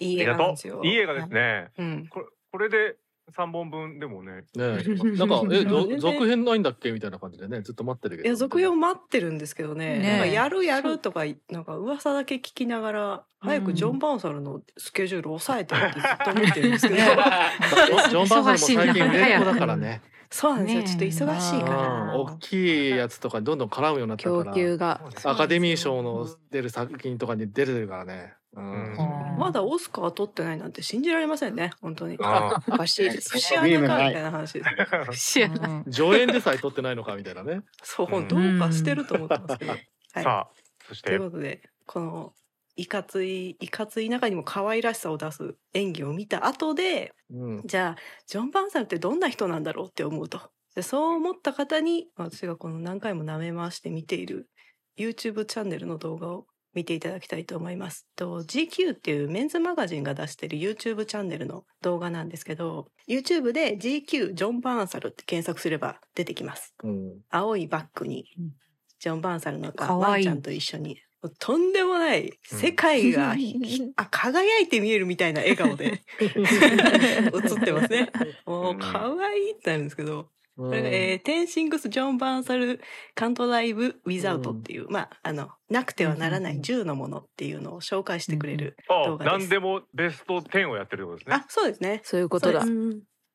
いい映ありがと画なんですよ。う。いい映画ですね。うん。これこれで三本分でもね。ね なんかえ 続編ないんだっけ？みたいな感じでねずっと待ってるけど。いや続編待ってるんですけどねねなんかやるやるとかなんか噂だけ聞きながら早くジョン・バンサルのスケジュール抑えてってずっと思ってるんですけどね ジョン・バーサルも最近売れだからね。そうなんですよねちょっと忙しいかうんら大きいやつとかにどんどん絡むようになったか供ら。給がアカデミー賞の出る作品とかに出てるからね。まだオスカー取ってないなんて信じられませんね本当に。あおかしい。です節穴かみたいな話ですあ知らないうん 上演でさえ撮ってないのかみたいなね。そううん。どうかしてると思ってますけど、はい、さあ、そして。という。ことでこのいかついいかつい中にも可愛らしさを出す演技を見た後でうん。じゃあジョン・バンサルってどんな人なんだろうって思うと。でそう思った方に私がこの何回も舐め回して見ている YouTube チャンネルの動画を見ていただきたいと思います。と GQ っていうメンズマガジンが出してる YouTube チャンネルの動画なんですけど YouTube で GQ ジョン・バーンサルって検索すれば出てきます。うん。青いバッグにうんジョン・バーンサルのかワンちゃんと一緒にとんでもない世界が、あ輝いて見えるみたいな笑顔で 映ってますね。もう可愛いってなるんですけど、これが、えー、テンシングス・ジョン・バーンサル・カントライブ・ウィザウトっていう、まあ、あの、なくてはならない10のものっていうのを紹介してくれる動あ、画です。何でもベスト10をやってるってことですね。あ。、そうですね。そういうことだ。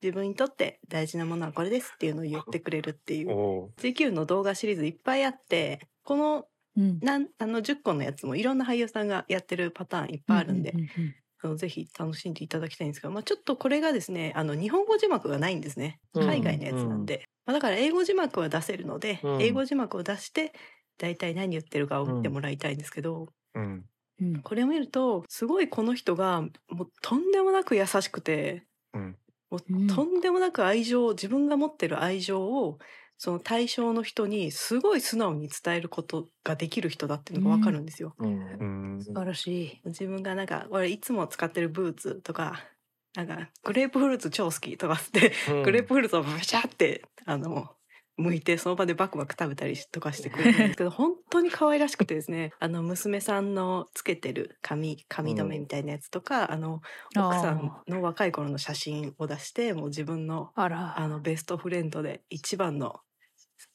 自分にとって大事なものはこれですっていうのを言ってくれるっていう。お GQ の動画シリーズいっぱいあって、このうん。なんあの10個のやつもいろんな俳優さんがやってるパターンいっぱいあるんで、うううんあのぜひ楽しんでいただきたいんですが、まあ、ちょっとこれがですねあの日本語字幕がないんですね。海外のやつなんで、まあ、だから英語字幕は出せるので、うん。英語字幕を出して大体何言ってるかを見てもらいたいんですけど、うん。うん。これを見るとすごいこの人がもうとんでもなく優しくて。うん。もううん。とんでもなく愛情自分が持ってる愛情をその対象の人にすごい素直に伝えることができる人だっていうのが分かるんですよ。うん。うん。素晴らしい。自分がなんか俺いつも使ってるブーツとかなんかグレープフルーツ超好きとかって、うん。グレープフルーツをブシャってあの剥いてその場でバクバク食べたりとかしてくれるんですけど 本当に可愛らしくてですねあの娘さんのつけてる髪髪留めみたいなやつとか、あの奥さんの若い頃の写真を出してもう自分のあら。あのベストフレンドで一番の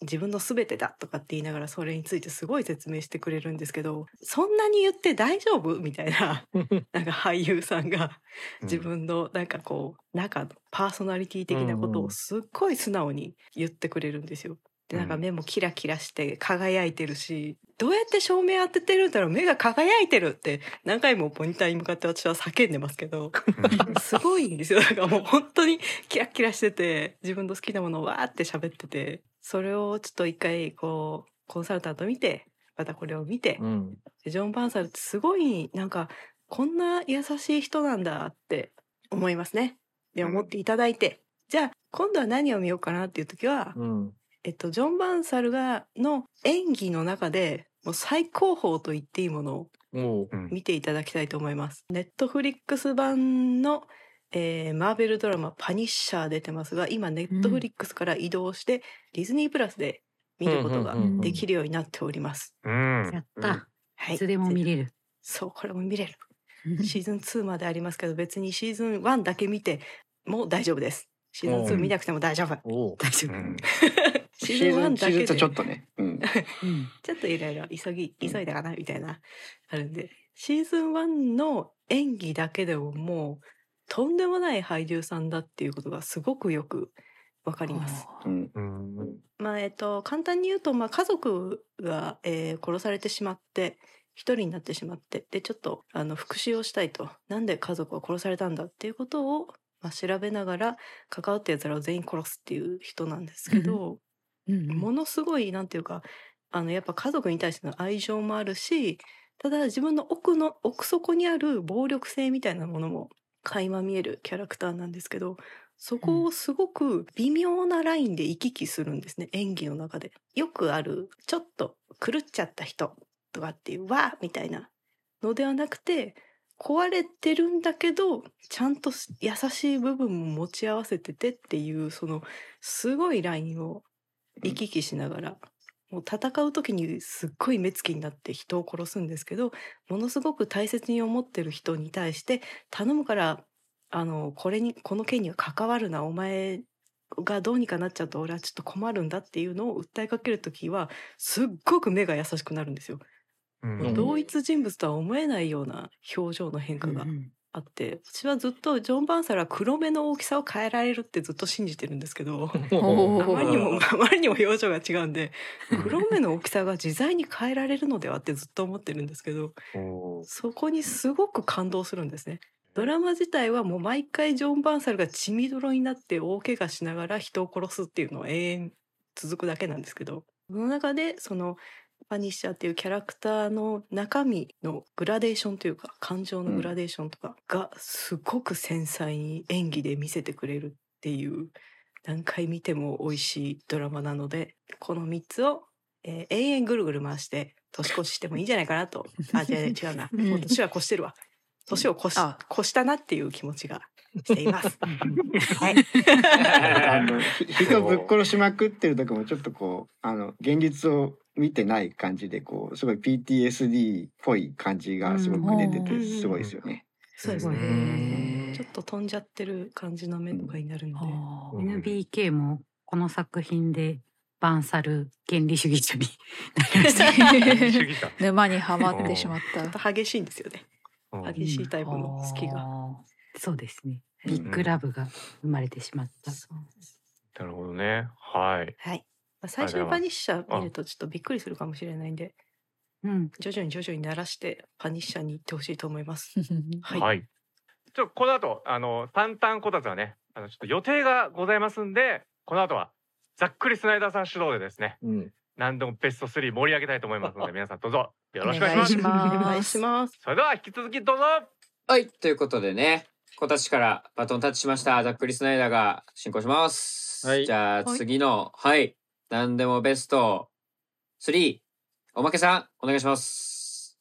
自分の全てだとかって言いながらそれについてすごい説明してくれるんですけどそんなに言って大丈夫？みたいな なんか俳優さんが自分のなんかこう中のパーソナリティ的なことをすっごい素直に言ってくれるんですよ。でなんか目もキラキラして輝いてるしどうやって照明当ててるんだろう？目が輝いてるって何回もモニターに向かって私は叫んでますけど すごいんですよ。だからもう本当にキラキラしてて、自分の好きなものをわーって喋ってて、それをちょっと一回こう、コンサルタント見て、またこれを見て、うん。でジョン・バーンサルってすごいなんか、こんな優しい人なんだって思いますね。で、思っていただいて、じゃあ今度は何を見ようかなっていう時は、うん。えっと、ジョン・バーンサルが、の演技の中で、もう最高峰と言っていいものを見ていただきたいと思います。ネットフリックス版の、えーマーベルドラマ「パニッシャー」出てますが今ネットフリックスから移動して、ディズニープラスで見ることができるようになっております。うん。やった。はいいつでも見れる。そうこれも見れる。シーズン2までありますけど別にシーズン1だけ見ても大丈夫です。シーズン2うん見なくても大丈夫。大丈夫。うん シーズン1だシーズンとけでちょっとね。うん。うんちょっといろいろ急ぎ急いだかなみたいなあるんでシーズン1の演技だけでももうとんでもない俳優さんだっていうことがすごくよくわかります。まあえっと簡単に言うと、まあ、家族が、えー殺されてしまって一人になってしまってでちょっとあの復讐をしたいと。なんで家族は殺されたんだっていうことを、まあ、調べながら関わったやつらを全員殺すっていう人なんですけど。うん。ものすごいなんていうかあのやっぱ家族に対しての愛情もあるしただ自分の奥の奥底にある暴力性みたいなものも垣間見えるキャラクターなんですけどそこをすごく微妙なラインで行き来するんですね演技の中で。よくあるちょっと狂っちゃった人とかっていうわーみたいなのではなくて壊れてるんだけどちゃんと優しい部分も持ち合わせててっていうそのすごいラインを行き来しながらもう戦う時にすっごい目つきになって人を殺すんですけどものすごく大切に思ってる人に対して頼むからあのこれにこの件には関わるなお前がどうにかなっちゃうと俺はちょっと困るんだっていうのを訴えかける時はすっごく目が優しくなるんですよ。うん。うん。同一人物とは思えないような表情の変化が。うんあって私はずっとジョン・バンサルは黒目の大きさを変えられるってずっと信じてるんですけどあまりにも あまりにも表情が違うんでうん。黒目の大きさが自在に変えられるのではってずっと思ってるんですけどそこにすごく感動するんですね。ドラマ自体はもう毎回ジョン・バンサルが血みどろになって大怪我しながら人を殺すっていうのは永遠続くだけなんですけどその中でそのパニッシャーっていうキャラクターの中身のグラデーションというか感情のグラデーションとかがすごく繊細に演技で見せてくれるっていう何回見ても美味しいドラマなのでこの3つを、えー永遠ぐるぐる回して年越ししてもいいんじゃないかなと。あ違う違うな。うん。もう年は越してるわ。年を越しあ。越したなっていう気持ちがしています。はい。あのひ人ぶっ殺しまくってる時もちょっとこうあの現実を見てない感じでこうすごい PTSD っぽい感じがすごく出ててうんすごいですよね。そうですね。ちょっと飛んじゃってる感じの目とかになるので。NBK もこの作品でバンサル原理主義者になりました。沼にはまってしまっちょったと激しいんですよね。うん激しいタイプの好きが。そうですね。うんビッグラブが生まれてしまった。なるほどねはいはい。まあ最初にパニッシャー見るとちょっとびっくりするかもしれないんで、うん。徐々に徐々に慣らしてパニッシャーに行ってほしいと思います。はい。はい。ちょこの後あの淡々こたつはねあのちょっと予定がございますんでこの後はざっくりスナイダーさん主導でですねうん何でもベスト3盛り上げたいと思いますので 皆さんどうぞよろしくお願いします。お願いします。それでは引き続きどうぞ。はい、ということでね、今年からバトンタッチしました、ザックリスナイダーが進行します。はいじゃあはい次の、はい、何でもベスト3、おまけさん、お願いします。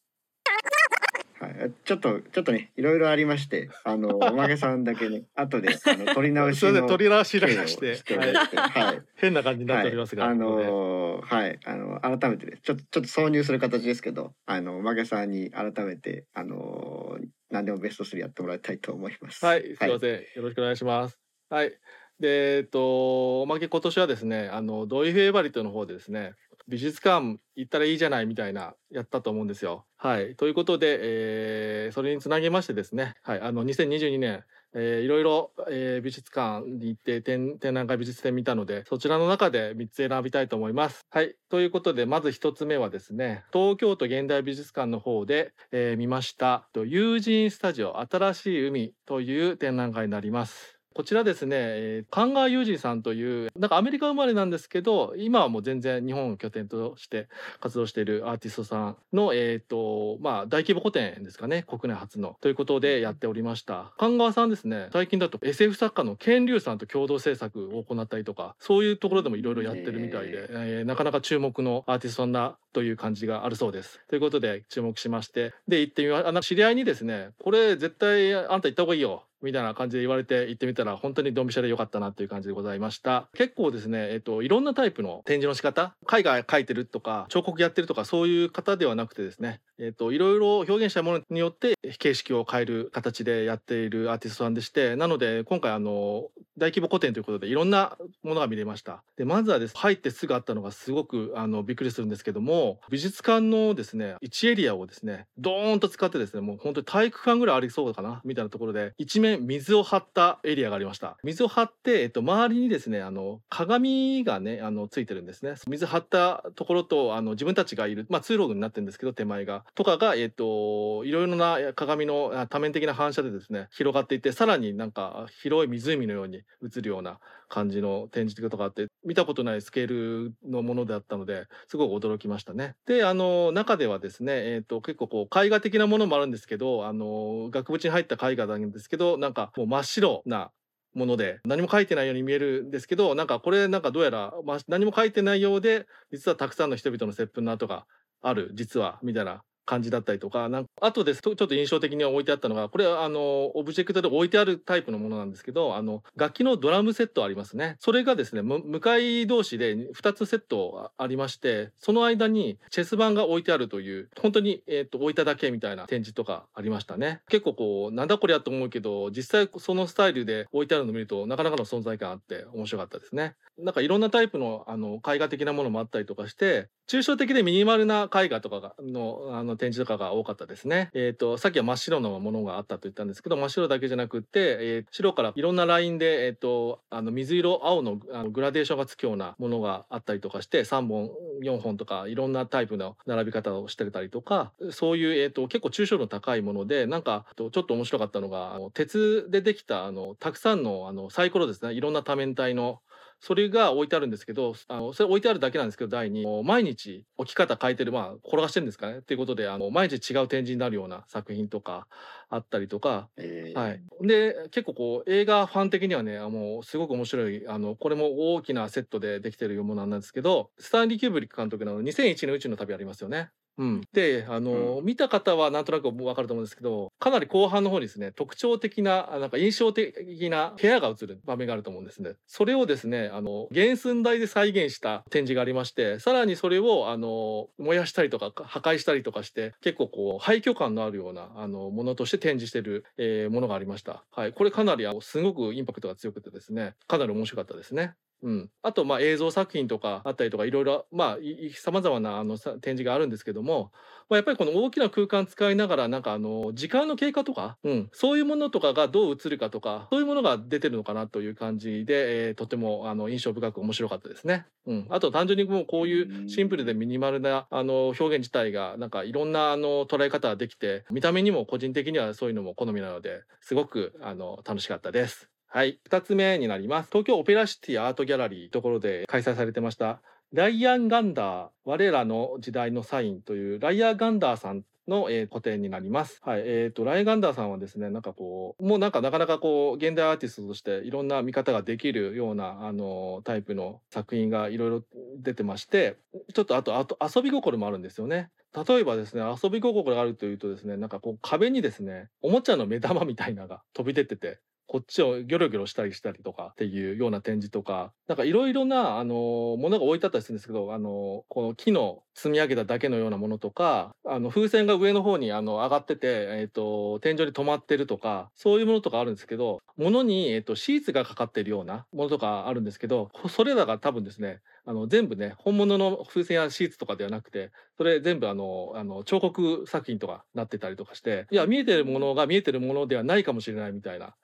はい、ちょっとちょっとねいろいろありましてあのおまけさんだけね 後であの取り直しそれでの取り直してはい。変な感じになっておりますが、はい、あのーはいあの改めてねちょっとちょっと挿入する形ですけどあのおまけさんに改めてあのー何でもベスト3やってもらいたいと思います。はい、すいません、よろしくお願いします。はい。で、えっと、おまけ今年はですね、あの、ドイフェイバリットの方でですね、美術館行ったらいいじゃないみたいな、やったと思うんですよ。はい。ということで、えーそれにつなげましてですね、はい、あの、2022年、えーいろいろ、えー美術館に行って展展覧会美術展見たのでそちらの中で3つ選びたいと思います。はいということでまず1つ目はですね東京都現代美術館の方で、えー見ました友人スタジオ新しい海という展覧会になります。こちらですね、えー、菅川雄二さんというなんかアメリカ生まれなんですけど今はもう全然日本を拠点として活動しているアーティストさんの、えーとまあ、大規模個展ですかね国内初のということでやっておりました。菅川さんですね最近だと SF 作家のケン・リュウさんと共同制作を行ったりとかそういうところでもいろいろやってるみたいで、えーなかなか注目のアーティストさんだという感じがあるそうです。ということで注目しまして。で行ってみまあ知り合いにですねこれ絶対あんた行った方がいいよみたいな感じで言われて行ってみたら本当にドンピシャで良かったなという感じでございました。結構ですねえっといろんなタイプの展示の仕方絵画描いてるとか彫刻やってるとかそういう方ではなくてですねえっといろいろ表現したものによって形式を変える形でやっているアーティストさんでしてなので今回あの大規模個展ということでいろんなものが見れました。でまずはです入ってすぐあったのがすごくあのびっくりするんですけども美術館のですね1エリアをですねドーンと使ってですねもう本当に体育館ぐらいありそうかなみたいなところで一面水を張ったエリアがありました。水を張って、えっと、周りにですねあの鏡がねあのついてるんですね。水張ったところとあの自分たちがいる、まあ、通路になってるんですけど手前が。とかが、えっと、いろいろな鏡の多面的な反射でですね広がっていてさらになんか広い湖のように映るような感じの展示とかあって見たことないスケールのものであったのですごく驚きましたね。であの中ではですね、えー、と結構こう絵画的なものもあるんですけどあの額縁に入った絵画なんですけどなんかもう真っ白なもので何も書いてないように見えるんですけどなんかこれなんかどうやら、ま、何も書いてないようで実はたくさんの人々の接吻の跡がある実はみたいな感じだったりとか、なんかあとですとちょっと印象的に置いてあったのが、これはあの、オブジェクトで置いてあるタイプのものなんですけど、あの、楽器のドラムセットありますね。それがですね、向かい同士で2つセットありまして、その間にチェス盤が置いてあるという、本当に、えっ、と、置いただけみたいな展示とかありましたね。結構こう、なんだこりゃと思うけど、実際そのスタイルで置いてあるのを見ると、なかなかの存在感あって面白かったですね。なんかいろんなタイプのあの絵画的なものもあったりとかして抽象的でミニマルな絵画とかのあの展示とかが多かったですね。えっ、とさっきは真っ白のものがあったと言ったんですけど真っ白だけじゃなくて、えー白からいろんなラインで、えー、とあの水色青のあのグラデーションがつくようなものがあったりとかして3本4本とかいろんなタイプの並び方をしてたりとかそういう、えー、と結構抽象度高いものでなんかちょっと面白かったのが鉄でできたあのたくさんのあのサイコロですねいろんな多面体のそれが置いてあるんですけどあのそれ置いてあるだけなんですけど台に。毎日置き方変えてるまあ転がしてるんですかね。っていうことであの毎日違う展示になるような作品とかあったりとか。えーはい、で結構こう映画ファン的にはねあもうすごく面白いあのこれも大きなセットでできてるものなんですけどスタンリー・キューブリック監督の2001年宇宙の旅ありますよね。うん、であの、見た方はなんとなく分かると思うんですけどかなり後半の方にですね特徴的なあなんか印象的な部屋が映る場面があると思うんですね。それをですねあの原寸大で再現した展示がありましてさらにそれをあの燃やしたりとか破壊したりとかして結構こう廃墟感のあるようなあのものとして展示してる、えーものがありました。はい、これかなりあのすごくインパクトが強くてですねかなり面白かったですね。うん、あとまあ映像作品とかあったりとかいろいろまあさまざまなあのさ展示があるんですけども、まあ、やっぱりこの大きな空間使いながらなんかあの時間の経過とか、うん、そういうものとかがどう映るかとかそういうものが出てるのかなという感じで、えーとてもあの印象深く面白かったですね。うん、あと単純にもうこういうシンプルでミニマルなあの表現自体がなんかいろんなあの捉え方ができて見た目にも個人的にはそういうのも好みなのですごくあの楽しかったです。はい。二つ目になります。東京オペラシティアートギャラリーところで開催されてました。ライアン・ガンダー、我らの時代のサインというライアン・ガンダーさんの、えー個展になります。はい。えっ、と、ライアン・ガンダーさんはですね、なんかこう、もうなんかなかなかこう、現代アーティストとしていろんな見方ができるような、あの、タイプの作品がいろいろ出てまして、ちょっとあと、あと遊び心もあるんですよね。例えばですね、遊び心があるというとですね、なんかこう壁にですね、おもちゃの目玉みたいなのが飛び出てて、こっちをギョロギョロしたりしたりとかっていうような展示とか、なんかいろいろな、あの、ものが置いてあったりするんですけど、あの、この木の積み上げただけのようなものとか、あの、風船が上の方にあの上がってて、えっ、と、天井に止まってるとか、そういうものとかあるんですけど、ものに、えっ、と、シーツがかかってるようなものとかあるんですけど、それらが多分ですね、あの、全部ね、本物の風船やシーツとかではなくて、それ全部あの、あの、彫刻作品とかなってたりとかして、いや、見えてるものが見えてるものではないかもしれないみたいな。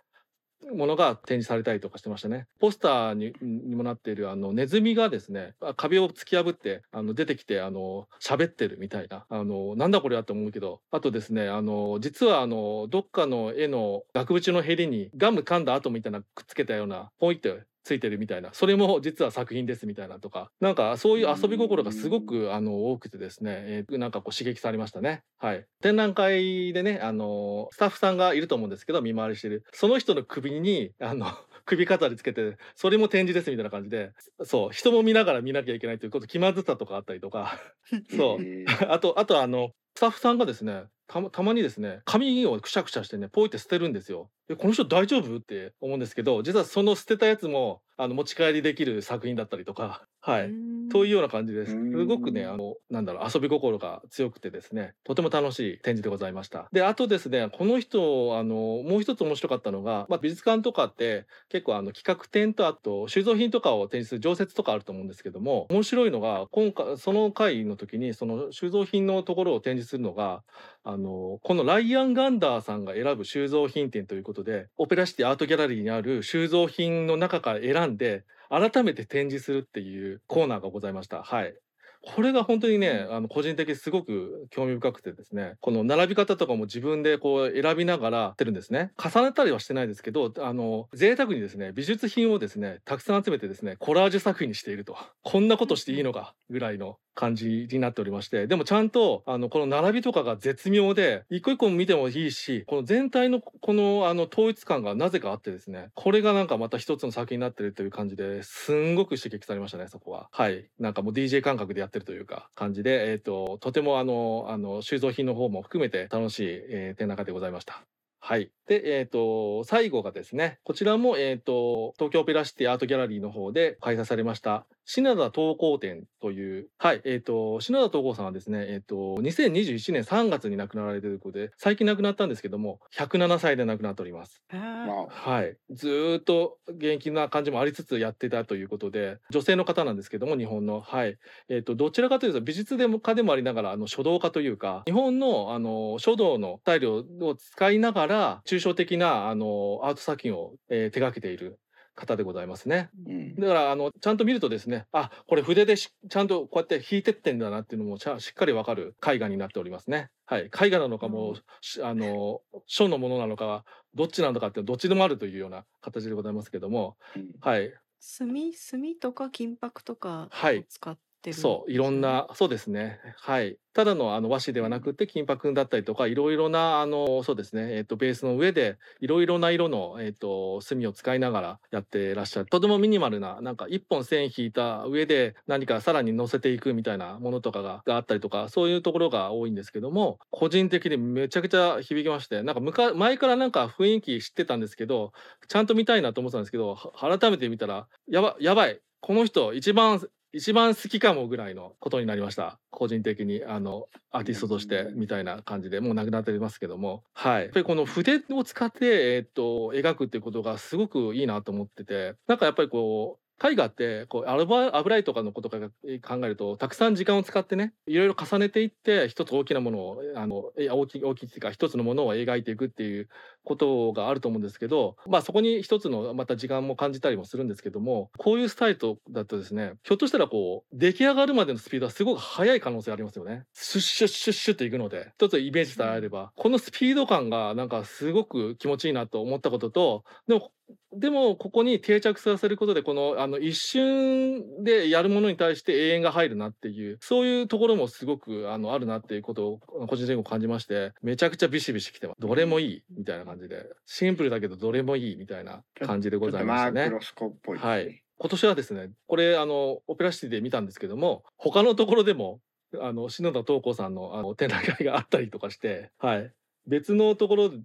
ものが展示されたりとかしてましたね。ポスターにもなっているあのネズミがですね、壁を突き破ってあの出てきてあの喋ってるみたいな、あのなんだこれはと思うけど、あとですね、あの実はあのどっかの絵の額縁のへりにガム噛んだ跡みたいなくっつけたようなポイってついてるみたいな。それも実は作品ですみたいなとか。なんかそういう遊び心がすごくあの多くてですね、えーなんかこう刺激されましたね。はい、展覧会でねあのスタッフさんがいると思うんですけど見回りしてる。その人の首にあの 首飾りつけてそれも展示ですみたいな感じで。そう。人も見ながら見なきゃいけないということ気まずさとかあったりとか。そう。えー。あと、あとあの、スタッフさんがですね、たまたまにですね、紙をくしゃくしゃしてね、ポイって捨てるんですよ。で、この人大丈夫？って思うんですけど、実はその捨てたやつも、あの、持ち帰りできる作品だったりとか、はい。というような感じです。うんすごくね、あの、なんだろう、遊び心が強くてですね、とても楽しい展示でございました。で、あとですね、この人、あの、もう一つ面白かったのが、まあ、美術館とかって結構あの、企画展とあと、収蔵品とかを展示する常設とかあると思うんですけども、面白いのが、今回、その回の時に、その収蔵品のところを展示するのが、あの、このライアン・ガンダーさんが選ぶ収蔵品展ということで、オペラシティアートギャラリーにある収蔵品の中から選んで、改めて展示するっていうコーナーがございました。はい。これが本当にね、あの個人的にすごく興味深くてですね、この並び方とかも自分でこう選びながらやってるんですね。重ねたりはしてないですけど、あの、贅沢にですね、美術品をですね、たくさん集めてですね、コラージュ作品にしていると。こんなことしていいのかぐらいの感じになっておりましてでもちゃんとあのこの並びとかが絶妙で一個一個見てもいいしこの全体のこのあの統一感がなぜかあってですねこれがなんかまた一つの作品になってるという感じですんごく刺激されましたねそこははいなんかもう DJ 感覚でやってるというか感じでえっ、ととてもあのあの収蔵品の方も含めて楽しい、えー展覧会でございました。はい。で、えっ、と、最後がですね、こちらも、えっ、と、東京オペラシティアートギャラリーの方で開催されました、品田東光展という、はい、えっ、と、品田東光さんはですね、えっ、と、2021年3月に亡くなられていることで、最近亡くなったんですけども、107歳で亡くなっております。はい、ずーっと現役な感じもありつつやってたということで女性の方なんですけども日本の、はい。えー、とどちらかというと美術でも家でもありながらあの書道家というか日本のあの書道のスタイルを使いながら抽象的なあのアート作品を、えー手がけている方でございますね。うん。だからあのちゃんと見るとですねあこれ筆でしちゃんとこうやって引いてってんだなっていうのもしっかりわかる絵画になっておりますね。はい、絵画なのかもうしあの書のものなのかどっちなのかっていうのどっちでもあるというような形でございますけども。うん。はい。墨墨とか金箔とかはい。を使ってる、そういろんなそうですね。はい。ただのあの和紙ではなくて金箔だったりとかいろいろなあのそうですね。えっ、とベースの上でいろいろな色のえっ、と墨を使いながらやってらっしゃる。とてもミニマルななんか一本線引いた上で何かさらに乗せていくみたいなものとかがあったりとかそういうところが多いんですけども個人的にめちゃくちゃ響きましてなんかか前からなんか雰囲気知ってたんですけどちゃんと見たいなと思ってたんですけど改めて見たらやばやばい。この人一番一番好きかもぐらいのことになりました。個人的にあのアーティストとしてみたいな感じでもう亡くなってますけども。はい。やっぱりこの筆を使って、えーっと描くっていうことがすごくいいなと思っててなんかやっぱりこう絵画ってこうアルバ油絵とかのことから考えるとたくさん時間を使ってねいろいろ重ねていって一つ大きなものをあの大きい大きいっていうか一つのものを描いていくっていうことがあると思うんですけどまあそこに一つのまた時間も感じたりもするんですけどもこういうスタイルだとですねひょっとしたらこう出来上がるまでのスピードはすごく速い可能性ありますよね。シュッシュッシュッシュッといくので一つイメージさえあればこのスピード感がなんかすごく気持ちいいなと思ったこととでもでもここに定着させることでこのあの一瞬でやるものに対して永遠が入るなっていうそういうところもすごくあのあるなっていうことを個人的に感じましてめちゃくちゃビシビシきてます。どれもいいみたいな感じで。シンプルだけどどれもいいみたいな感じでございましたね。マスコっぽいね。はい。今年はですねこれあのオペラシティで見たんですけども他のところでもあの篠田東子さんのあの展覧会があったりとかして、はい、別のところで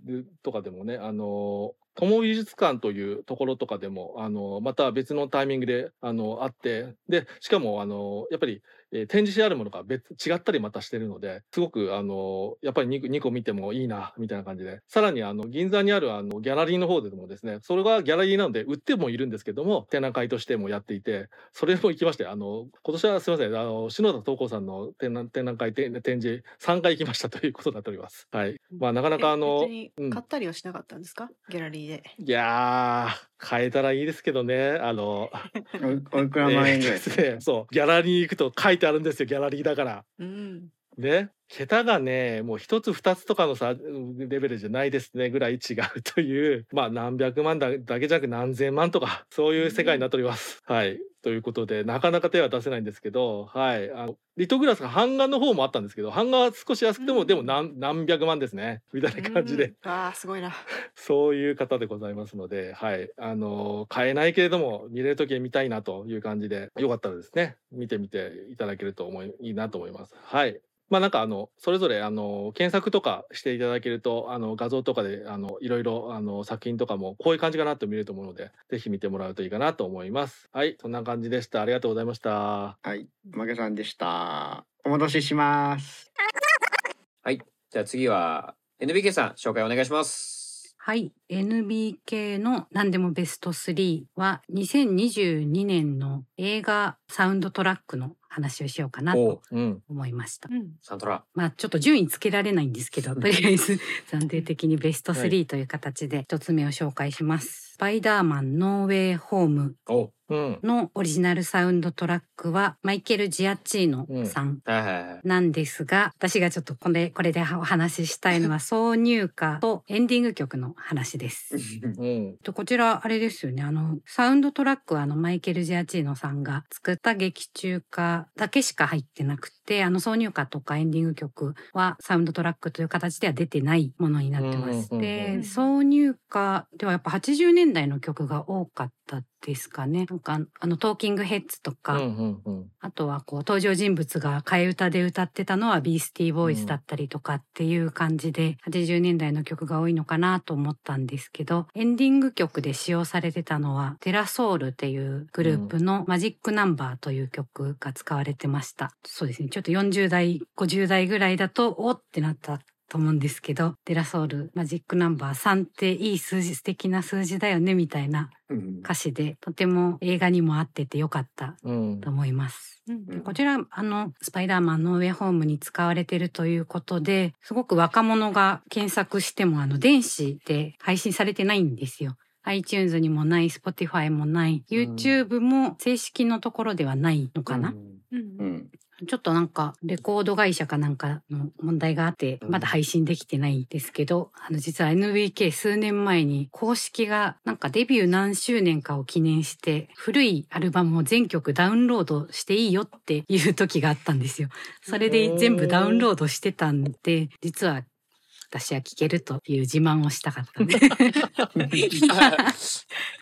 とかでもねあの友美術館というところとかでもあのまた別のタイミングであのあってでしかもあのやっぱり、えー展示してあるものが別違ったりまたしてるのですごくあのやっぱり 2, 2個見てもいいなみたいな感じで。さらにあの銀座にあるあのギャラリーの方でもですねそれがギャラリーなので売ってもいるんですけども展覧会としてもやっていてそれも行きましてあの今年はすみませんあの篠田東子さんの展覧展覧会展展示3回行きました ということになっております。はい、まあなかなかあの買ったりはしなかったんですか、ギャラリーで。いやー変えたらいいですけどねあの。おいおいくら万円ぐらい えーねそう。ギャラリー行くと書いてあるんですよギャラリーだから。うん。ね桁がねもう一つ二つとかのさレベルじゃないですねぐらい違うというまあ何百万だだけじゃなく何千万とかそういう世界になっております。はいということでなかなか手は出せないんですけど、はい、あのリトグラスが版画の方もあったんですけど版画は少し安くても、うんでも何何百万ですねみたいな感じで、うん。ああ、すごいな。そういう方でございますので、はい、あの買えないけれども見れる時に見たいなという感じで、よかったらですね、見てみていただけると思いいいなと思います。はい。まあなんかあのそれぞれあの検索とかしていただけるとあの画像とかであのいろいろあの作品とかもこういう感じかなと見れると思うのでぜひ見てもらうといいかなと思います。はいそんな感じでした。ありがとうございました。はい、おまけさんでした。お戻しします。じゃあ次は NBK さん紹介お願いします。はい。NBK の何でもベスト3は2022年の映画サウンドトラックの話をしようかなおとうん。思いました。うん。サントラ。まあちょっと順位つけられないんですけど、とりあえず 暫定的にベストはい3という形で一つ目を紹介します。スパイダーマンノーウェイホーム。のオリジナルサウンドトラックはマイケル・ジアッチーノさん。なんですが、私がちょっとこれこれでお話ししたいのは挿入歌とエンディング曲の話です。うん。とこちらあれですよねあのサウンドトラックはあのマイケル・ジアチーノさんが作った劇中歌だけしか入ってなくてあの挿入歌とかエンディング曲はサウンドトラックという形では出てないものになってます。で挿入歌ではやっぱ80年代の曲が多かったですかね。なんかあのトーキングヘッズとか、うんうんうん。あとはこう登場人物が替え歌で歌ってたのはビースティーボーイズだったりとかっていう感じで、80年代の曲が多いのかなと思ったんですけどエンディング曲で使用されてたのはテラソールっていうグループのマジックナンバーという曲が使われてました。そうですねちょっと40代50代ぐらいだとおってなったと思うんですけどテラソールマジックナンバー3っていい数字素敵な数字だよねみたいなうん。歌詞でとても映画にも合っててよかったうん。と思います。うん。でこちらあのスパイダーマンノーウェイホームに使われてるということですごく若者が検索してもあの電子で配信されてないんですよ。iTunes にもない Spotify もないうん。YouTube も正式のところではないのかな、うん。うん。ちょっとなんかレコード会社かなんかの問題があってうんまだ配信できてないですけど、あの実は NBK 数年前に公式がなんかデビュー何周年かを記念して古いアルバムを全曲ダウンロードしていいよっていう時があったんですよ。それで全部ダウンロードしてたんで、実は私は聴けるという自慢をしたかったんで。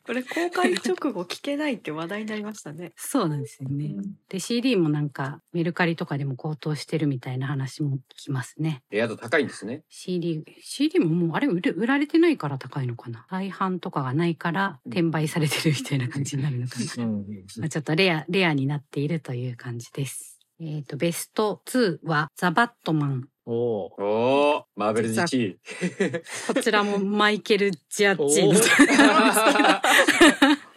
これ公開直後聞けないって話題になりましたね。そうなんですよね。で CD もなんかメルカリとかでも高騰してるみたいな話も聞きますね。レア度高いんですね。CD、CD ももうあれ売れ売られてないから高いのかな。大半とかがないから転売されてるみたいな感じになるのかな。うん。まあちょっとレア、レアになっているという感じです。えっ、と、ベスト2はザ・バットマン。おお。マーベル GT。こちらもマイケル・ジャッジのおー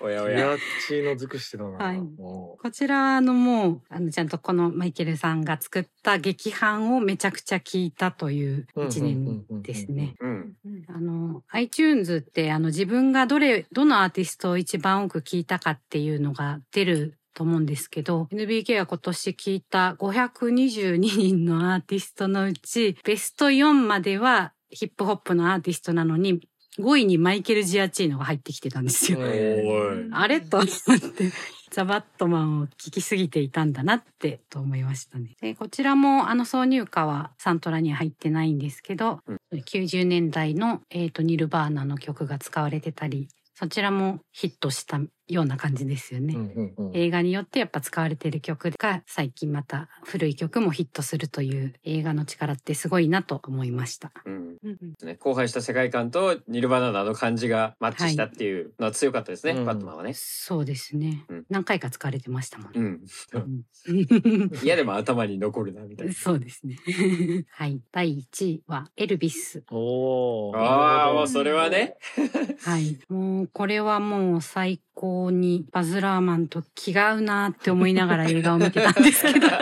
おやおや。リアッチの尽くしてたな。はいおこちらあのもう、あの、ちゃんとこのマイケルさんが作った劇版をめちゃくちゃ聞いたという一年ですね。うん。あの、iTunes ってあの自分がどれ、どのアーティストを一番多く聞いたかっていうのが出ると思うんですけど、NBK は今年聞いた522人のアーティストのうち、ベスト4まではヒップホップのアーティストなのに、5位にマイケル・ジアチーノが入ってきてたんですよ。あれ？と思って、ザ・バットマンを聞きすぎていたんだなってと思いましたね。で、こちらもあの挿入歌はサントラには入ってないんですけど、90年代の、えー、とニルバーナの曲が使われてたり、そちらもヒットしたような感じですよね。うんうんうん映画によってやっぱ使われている曲が最近また古い曲もヒットするという映画の力ってすごいなと思いました。うん。うんね、荒廃した世界観とニルバーナのあの感じがマッチしたっていうのは強かったですね、はいバットマンはね。そうですね。うん何回か使われてましたもんね。うん。うんいやでも頭に残るなみたいな。そうですね。はい。第1位はエルビス。おお。ああ、もうそれはね。はい。もう、これはもう最高にバズ・ラーマンと気が合うなって思いながら映画を見てたんですけど。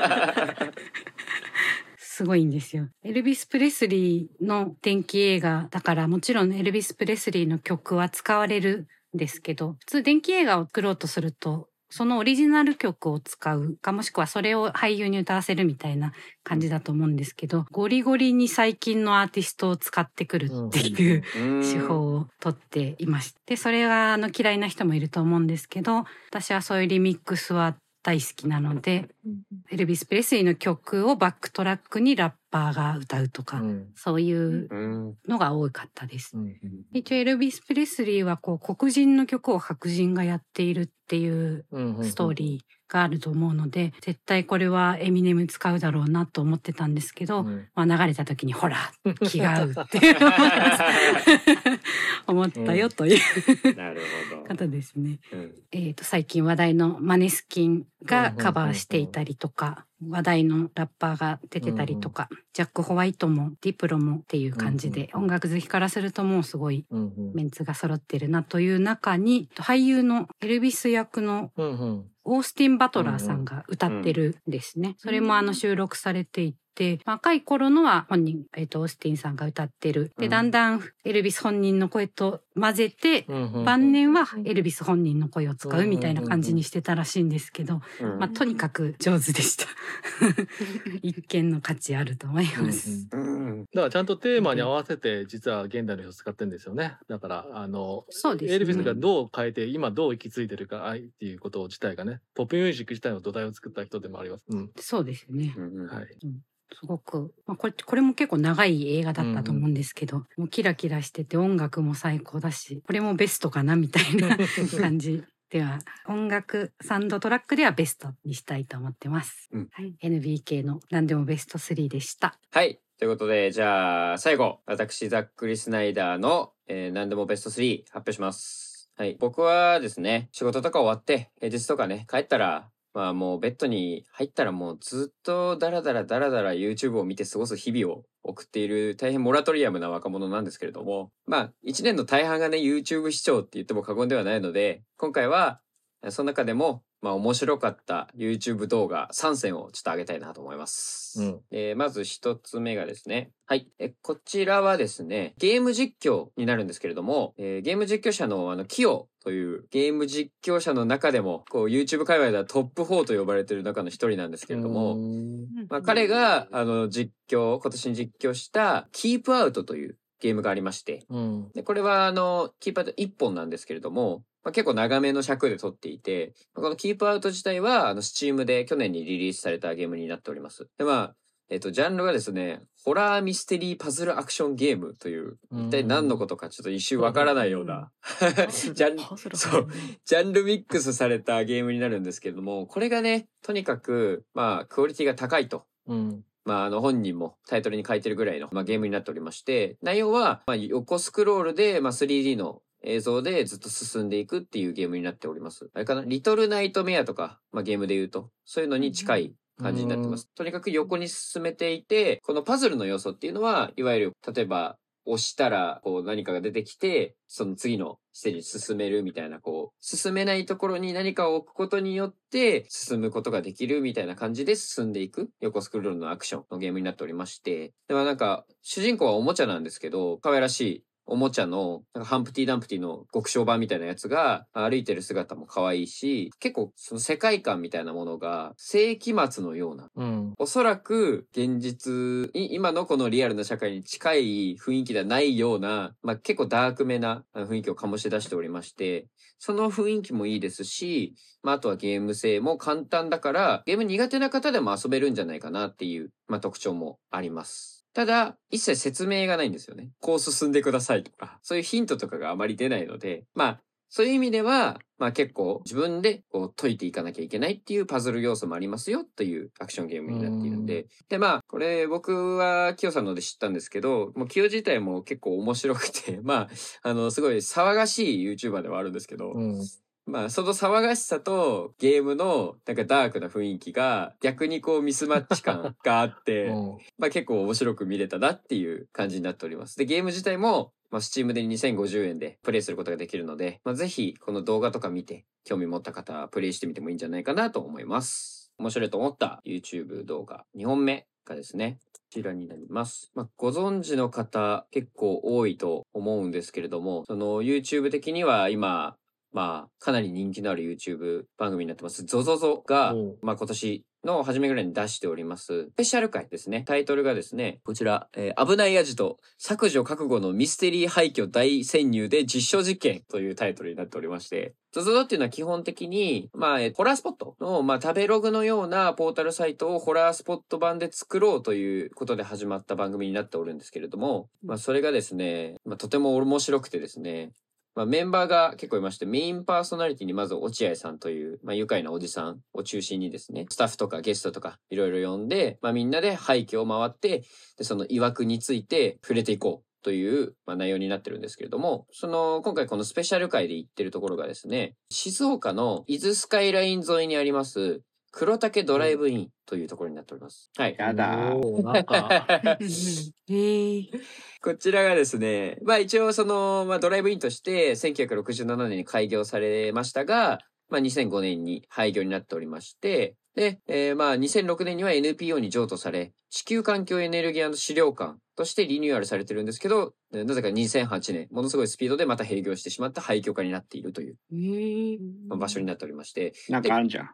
すごいんですよ。エルビス・プレスリーの電気映画だからもちろんエルビス・プレスリーの曲は使われるんですけど、普通電気映画を作ろうとすると、そのオリジナル曲を使うかもしくはそれを俳優に歌わせるみたいな感じだと思うんですけど、ゴリゴリに最近のアーティストを使ってくるっていう手法をとっていました。で、それがあの嫌いな人もいると思うんですけど、私はそういうリミックスは大好きなので、エルビス・プレスリーの曲をバックトラックにラッパーが歌うとか、うんそういううん。のが多かったです。うん一応エルビス・プレスリーはこう黒人の曲を白人がやっているっていうストーリーがあると思うので、絶対これはエミネム使うだろうなと思ってたんですけど、うんまあ、流れた時にほら 気が合うって 思ったよというなるほど。方ですね。うんえー、と最近話題のマネスキンがカバーしていたりとか、話題のラッパーが出てたりとか、ジャック・ホワイトもディプロもっていう感じで、うん。音楽好きからするともうすごいうんうん。メンツが揃ってるなという中に俳優のエルビス役のうんうんオースティン・バトラーさんが歌ってるんですね。それもあの収録されていて、若い頃のは本人、えっ、と、オースティンさんが歌ってる。で、うん。だんだんエルビス本人の声と混ぜて、うんうん晩年はエルビス本人の声を使うみたいな感じにしてたらしいんですけど、うん。まあ、とにかく上手でした。一見の価値あると思います。うんだからちゃんとテーマに合わせて実は現代の人使ってるんですよね。だからあのそうですね。エルビスがどう変えて今どう行き着いてるか愛っていうこと自体がねポップミュージック自体の土台を作った人でもあります。うん。そうですね。うんうんはい。すごく、まあ、これこれも結構長い映画だったと思うんですけど、もうキラキラしてて音楽も最高だしこれもベストかなみたいな 感じでは音楽サンドトラックではベストにしたいと思ってます。うんはい、NBK の何でもベスト3でした。はい。ということで、じゃあ、最後、私、ざっくりスナイダーの、えー何でもベスト3発表します。はい。僕はですね、仕事とか終わって、平日とかね、帰ったら、まあもうベッドに入ったらもうずっとダラダラダラダラ YouTube を見て過ごす日々を送っている大変モラトリアムな若者なんですけれども、まあ一年の大半がね YouTube 視聴って言っても過言ではないので、今回はその中でもまあ面白かった YouTube 動画3選をちょっと上げたいなと思います。うんえーまず一つ目がですね。はい。えこちらはですね、ゲーム実況になるんですけれども、えーゲーム実況者のあの、キヨというゲーム実況者の中でも、こう YouTube 界隈ではトップ4と呼ばれている中の一人なんですけれども、まあ、彼が、あの、実況、今年に実況した、キープアウトというゲームがありまして、うん。で、これはあの、キープアウト1本なんですけれども、まあ、結構長めの尺で撮っていて、まあこのキープアウト自体は、あの、スチームで去年にリリースされたゲームになっております。で、まあ、えっと、ジャンルがですね、ホラーミステリーパズルアクションゲームという、一体何のことかちょっと一瞬わからないような、ジャンそうジャンルミックスされたゲームになるんですけれども、これがね、とにかく、まあ、クオリティが高いと。うん。まあ、あの、本人もタイトルに書いてるぐらいの、まあ、ゲームになっておりまして、内容は、まあ、横スクロールで、まあ、3D の映像でずっと進んでいくっていうゲームになっております。あれかな？リトルナイトメアとか、まあ、ゲームで言うと、そういうのに近い感じになってます。とにかく横に進めていて、このパズルの要素っていうのは、いわゆる、例えば、押したら、こう何かが出てきて、その次のステージに進めるみたいな、こう、進めないところに何かを置くことによって、進むことができるみたいな感じで進んでいく、横スクロールのアクションのゲームになっておりまして、でもなんか、主人公はおもちゃなんですけど、可愛らしいおもちゃの、なんかハンプティ・ダンプティの極小版みたいなやつが歩いてる姿も可愛いし、結構その世界観みたいなものが世紀末のようなうん。おそらく現実い、今のこのリアルな社会に近い雰囲気ではないような、まあ、結構ダークめな雰囲気を醸し出しておりまして、その雰囲気もいいですし、まあ、あとはゲーム性も簡単だから、ゲーム苦手な方でも遊べるんじゃないかなっていう、まあ、特徴もあります。ただ、一切説明がないんですよね。こう進んでくださいとか、そういうヒントとかがあまり出ないので、まあ、そういう意味では、まあ結構自分でこう解いていかなきゃいけないっていうパズル要素もありますよというアクションゲームになっているんで。で、まあ、これ僕はキヨさんので知ったんですけど、もうキヨ自体も結構面白くて、まあ、あの、すごい騒がしい YouTuber ではあるんですけど、うん。まあ、その騒がしさとゲームのなんかダークな雰囲気が逆にこうミスマッチ感があって、うんまあ結構面白く見れたなっていう感じになっております。で、ゲーム自体も、まあ、スチームで2050円でプレイすることができるので、まあ、ぜひこの動画とか見て興味持った方はプレイしてみてもいいんじゃないかなと思います。面白いと思った YouTube 動画2本目がですね、こちらになります。まあ、ご存知の方結構多いと思うんですけれども、その YouTube 的には今、まあ、かなり人気のある YouTube 番組になってます。ゾゾゾがまあ今年の初めぐらいに出しております。スペシャル回ですね。タイトルがですね、こちら、えー危ないアジト、削除覚悟のミステリー廃墟大潜入で実証実験というタイトルになっておりまして、ゾゾゾっていうのは基本的に、まあ、えーホラースポットの、まあ、食べログのようなポータルサイトをホラースポット版で作ろうということで始まった番組になっておるんですけれども、まあ、それがですね、まあ、とても面白くてですね、まあ、メンバーが結構いまして、メインパーソナリティにまず落合さんという、まあ、愉快なおじさんを中心にですね、スタッフとかゲストとかいろいろ呼んで、まあ、みんなで廃墟を回って、で、その曰くについて触れていこう。という、まあ、内容になってるんですけれども、その、今回このスペシャル回で行ってるところがですね、静岡の伊豆スカイライン沿いにあります、黒岳ドライブインというところになっております。はい。やだ。なんか、えー、こちらがですね、まあ一応その、まあドライブインとして1967年に開業されましたが、まあ2005年に廃業になっておりまして、で、えーまあ2006年には NPO に譲渡され、地球環境エネルギー資料館としてリニューアルされてるんですけど、えーなぜか2008年、ものすごいスピードでまた閉業してしまった廃墟化になっているというまあ場所になっておりまして、なんかあるじゃん。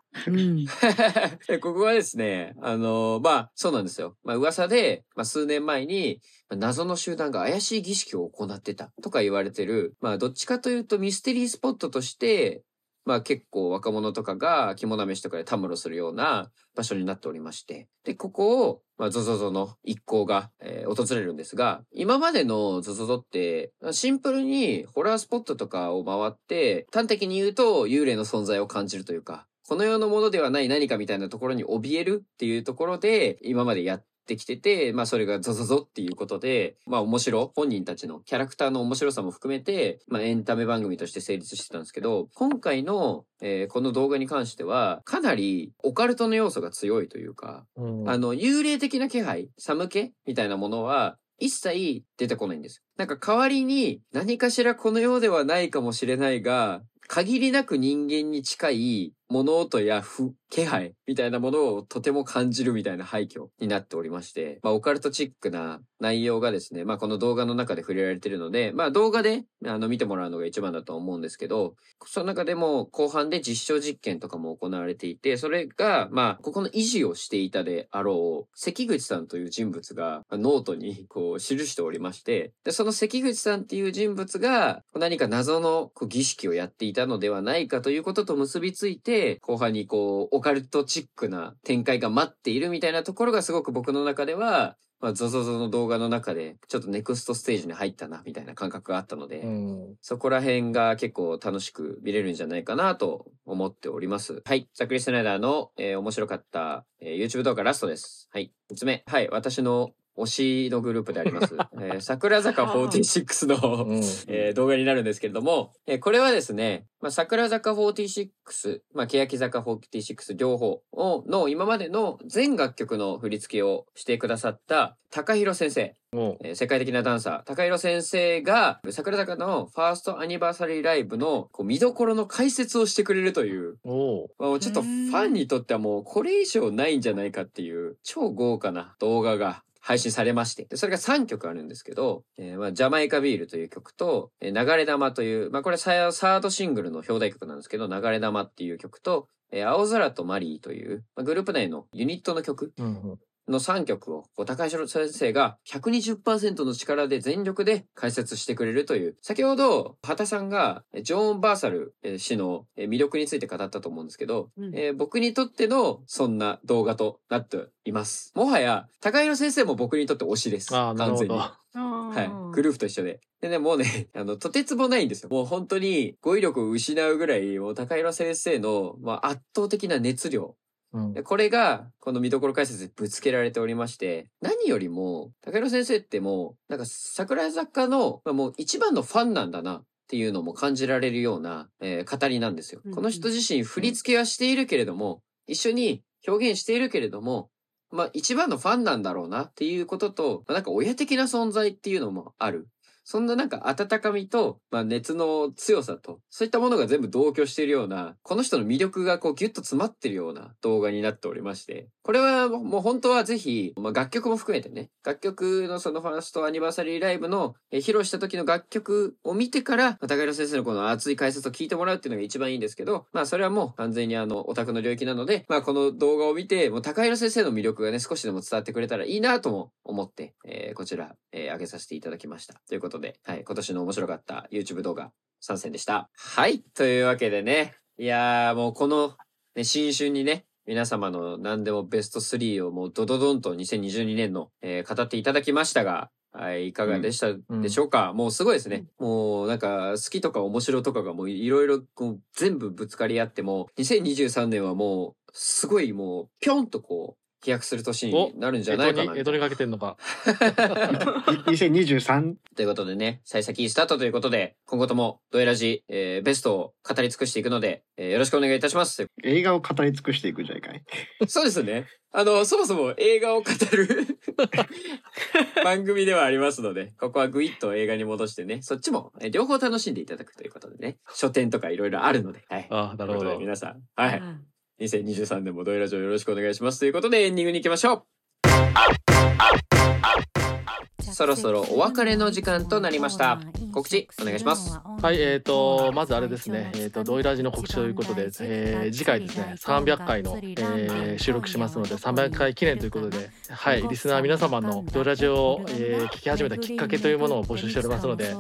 ここはですね、あのまあ、そうなんですよ。まあ、噂で、まあ、数年前に、まあ謎の集団が怪しい儀式を行ってたとか言われてる、まあ、どっちかというとミステリースポットとして、まあ結構若者とかが肝試しとかでたむろするような場所になっておりまして。で、ここを、まあ、ゾゾゾの一行が、えー訪れるんですが、今までのゾゾゾって、シンプルにホラースポットとかを回って、端的に言うと幽霊の存在を感じるというか、この世のものではない何かみたいなところに怯えるっていうところで、今までやってきてて、まあそれがゾゾゾっていうことで、まあ面白、本人たちのキャラクターの面白さも含めて、まあエンタメ番組として成立してたんですけど、今回の、えーこの動画に関しては、かなりオカルトの要素が強いというか、うんあの、幽霊的な気配、寒気みたいなものは、一切出てこないんですよ。なんか代わりに何かしらこの世ではないかもしれないが、限りなく人間に近い物音や不気配みたいなものをとても感じるみたいな廃墟になっておりまして、まあオカルトチックな内容がですね、まあこの動画の中で触れられているので、まあ動画であの見てもらうのが一番だと思うんですけど、その中でも後半で実証実験とかも行われていて、それが、まあ、ここの維持をしていたであろう、関口さんという人物がノートにこう記しておりまして、で、その関口さんっていう人物が何か謎のこう儀式をやっていたのではないかということと結びついて、後半にこう、オカルトチックな展開が待っているみたいなところがすごく僕の中では、まあ、ゾゾゾの動画の中で、ちょっとネクストステージに入ったな、みたいな感覚があったので、うんそこら辺が結構楽しく見れるんじゃないかなと思っております。はい。ザック・スナイダーの、えー面白かった、えー YouTube 動画ラストです。はい。3つ目。はい。私の推しのグループであります。えー桜坂46の、うん。えー動画になるんですけれども、えーこれはですね、まあ、桜坂46、まあ、欅坂46両方をの今までの全楽曲の振り付けをしてくださった高弘先生。もえー世界的なダンサー、高弘先生が、桜坂のファーストアニバーサリーライブのこう見どころの解説をしてくれるという。まあちょっとファンにとってはもうこれ以上ないんじゃないかっていう超豪華な動画が配信されまして、でそれが3曲あるんですけど、えーまあ、ジャマイカビールという曲と、えー流れ玉という、まあこれササードシングルの表題曲なんですけど、流れ玉っていう曲と、えー青空とマリーという、まあ、グループ内のユニットの曲。の3曲を、こう高橋先生が120%の力で全力で解説してくれるという、先ほど、畑さんが、えジョーン・バーサルえ氏のえ魅力について語ったと思うんですけど、うんえー僕にとってのそんな動画となっています。もはや、高弘先生も僕にとって推しです。ああ、なるほど。完全に。はい。グループと一緒で。でね、もうね、あの、とてつもないんですよ。もう本当に語彙力を失うぐらい、もう高弘先生の、まあ、圧倒的な熱量。うんでこれが、この見どころ解説でぶつけられておりまして、何よりも、高弘先生ってもう、なんか桜坂の、まあ、もう一番のファンなんだな。っていうのも感じられるような、えー語りなんですよ。うんこの人自身振り付けはしているけれども、一緒に表現しているけれども、まあ一番のファンなんだろうなっていうことと、まあ、なんか親的な存在っていうのもある。そんななんか温かみと、まあ熱の強さと、そういったものが全部同居しているような、この人の魅力がこうギュッと詰まってるような動画になっておりまして、これはもう本当はぜひ、まあ楽曲も含めてね、楽曲のそのファーストアニバーサリーライブのえ披露した時の楽曲を見てから、高弘先生のこの熱い解説を聞いてもらうっていうのが一番いいんですけど、まあそれはもう完全にあの、オタクの領域なので、まあこの動画を見て、もう高弘先生の魅力がね、少しでも伝わってくれたらいいなとも思って、えーこちら、えー上げさせていただきました。ということで、はい、今年の面白かった YouTube 動画参戦でした。はい、というわけでね、いやーもうこの、ね、新春にね、皆様の何でもベスト3をもうドドドンと2022年の、えー語っていただきましたが、はい、いかがでしたでしょうか、もうすごいですね。もうなんか好きとか面白とかがもういろいろこう全部ぶつかり合っても、2023年はもうすごいもうぴょんとこう飛躍する年になるんじゃないかな。江戸にかけてんのか。2023ということでね、幸先スタートということで、今後ともドエラジ、えーベストを語り尽くしていくので、えーよろしくお願いいたします。映画を語り尽くしていくじゃいかい。そうですね。あの、そもそも映画を語る 番組ではありますので、ここはグイッと映画に戻してね、そっちもえ両方楽しんでいただくということでね、書店とかいろいろあるので、はい。あなるほどということで。皆さん、はい。2023年もドイラジオよろしくお願いします。ということでエンディングに行きましょう。そろそろお別れの時間となりました。告知お願いします。はい、えー、とまずあれですね、えー、とドイラジの告知ということで、えー次回ですね300回の、えー収録しますので300回記念ということで、はい、リスナー皆様のドイラジを、えー聞き始めたきっかけというものを募集しておりますので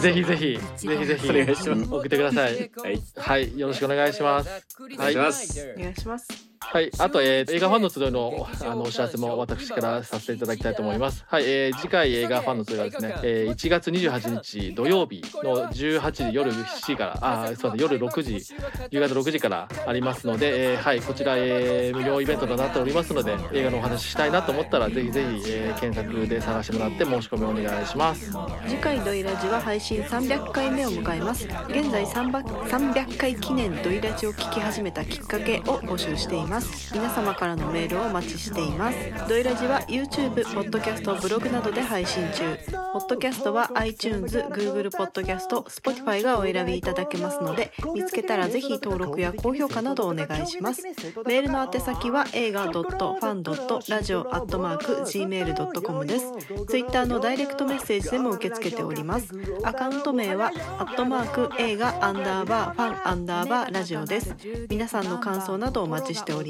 ぜひぜひぜひぜひお願いします送ってください。はい。はい、よろしくお願いします。お願いします。お願いします。はい、あと、えー映画ファンの集いのあのお知らせも私からさせていただきたいと思います。はい、えー次回映画ファンの集いはですね、えー1月28日土曜日の18時夜7時から、あー、すみません、夜6時、夕方6時からありますので、えーはい、こちら、えー無料イベントとなっておりますので、映画のお話ししたいなと思ったら、ぜひぜひ、えー検索で探してもらって申し込みお願いします。次回ドイラジは配信300回目を迎えます。現在300 300回記念ドイラジを聞き始めたきっかけを募集していますます。皆様からのメールをお待ちしています。ドイラジは YouTube、ポッドキャスト、ブログなどで配信中。ポッドキャストは iTunes、Google ポッドキャスト、Spotify がお選びいただけますので見つけたらぜひ登録や高評価などお願いします。メールの宛先は映画 .fan.radio.gmail.com です。Twitter のダイレクトメッセージでも受け付けております。アカウント名はアットマーク映画アンダーバーファンアンダーバーラジオです。皆さんの感想などお待ちしております。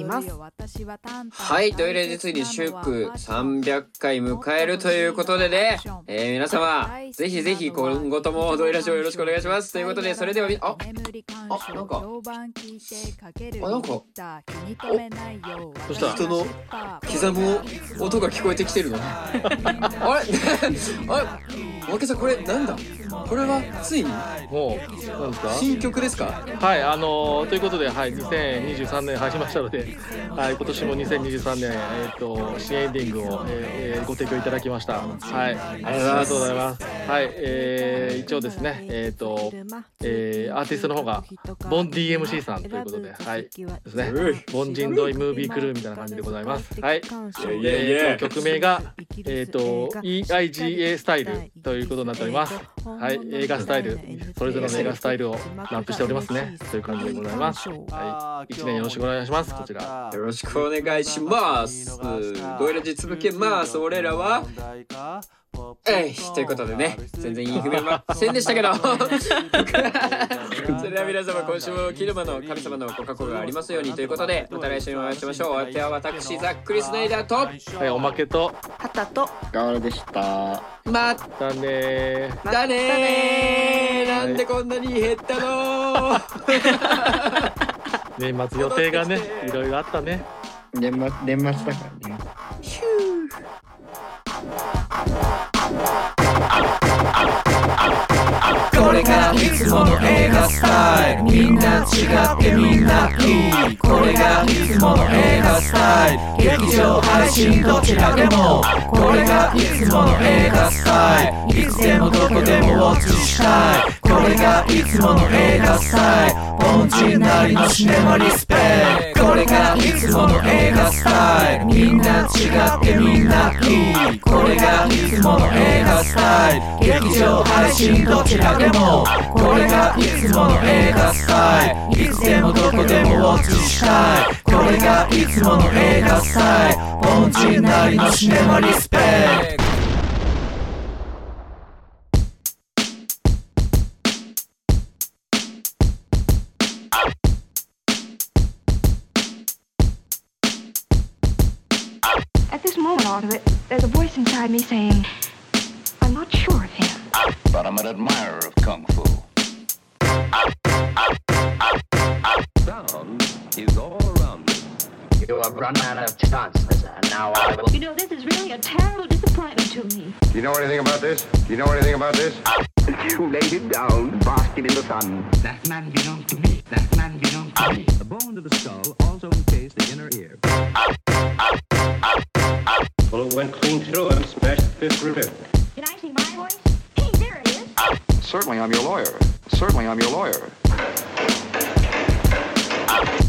はい、ドイレ実に祝300回迎えるということでね、えー皆様、ぜひぜひ今後ともドイラジオよろしくお願いします。ということで、それではみ、あ、あ、なんか、あ、なんか、そしたら人の刻む音が聞こえてきてるの。あれ？あれ？マケさん、これなんだ？これはついに？もう、なんですか？新曲ですか？はい、あのーということで、はい、2023年始まりましたので、はい、今年も2023年、えっ、と、新エンディングを、えーえーご提供いただきました。はい、ありがとうございます。はい、えー一応ですね、えっ、と、えーアーティストの方が、ボン DMC さんということで、はい、ですね、ボンジンドイムービークルーみたいな感じでございます。はい、いやいやいやえーと曲名が、えっ、と、EIGA スタイルということになっております。はい、映画スタイル、それぞれの映画スタイルをランプしておりますね。という感じでございます。はい、一年よろしくお願いします。こちら。よろしくお願いします。ドイラジ続けます。俺らは、えいということでね、全然言い踏めませんでしたけど。それでは皆様、今週もキルマの神様のご加護がありますようにということで、また来週もお会いしましょう。お相手は私、ザックリスナイダーと、はい、おまけと、旗とガールでした。まだねー。たねーなんでこんなに減ったの年末 予定がね、いろいろあったね。年末年末だからね。これがいつもの映画スタイル。みんな違ってみんないい。これがいつもの映画スタイル。劇場配信どちらでも。これがいつもの映画スタイル。いつでもどこでもウォッチしたいこれがいつもの映画スタイル。凡人なりのシネマリスペこれがいつもの映画スタイル。みんな違ってみんな。いいこれがいつもの映画スタイル。劇場配信どちらでもこれがいつもの映画スタイル。いつでもどこでもウォッチしたいこれがいつもの映画スタイル。凡人なりのシネマリスペクト。At this moment, Arthur, there's a voice inside me saying, I'm not sure of him. but I'm an admirer of kung fu. Sound is all around me. You have run out of chances, and now I will. You know, this is really a terrible disappointment to me. Do you know anything about this? Do you know anything about this? You laid it down, basking in the sun. That man belonged to me. That man belonged to me. The bone of the skull also encased the inner ear. Bullet went clean through and smashed the fifth rib. Can I see my voice? Hey, there it is. Certainly I'm your lawyer. Certainly I'm your lawyer.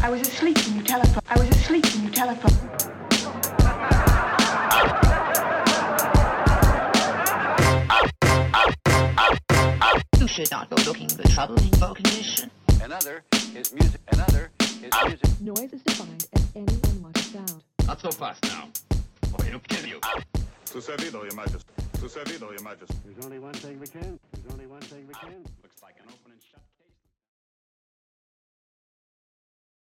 I was asleep when you telephoned. I was asleep when you telephoned. You should not go looking for trouble in your condition. Another is music. Another is music. Noise is defined as any unwanted sound. Not so fast now, or he'll kill you. To servido, Your Majesty. To servido, Your Majesty. There's only one thing we can. There's only one thing we can.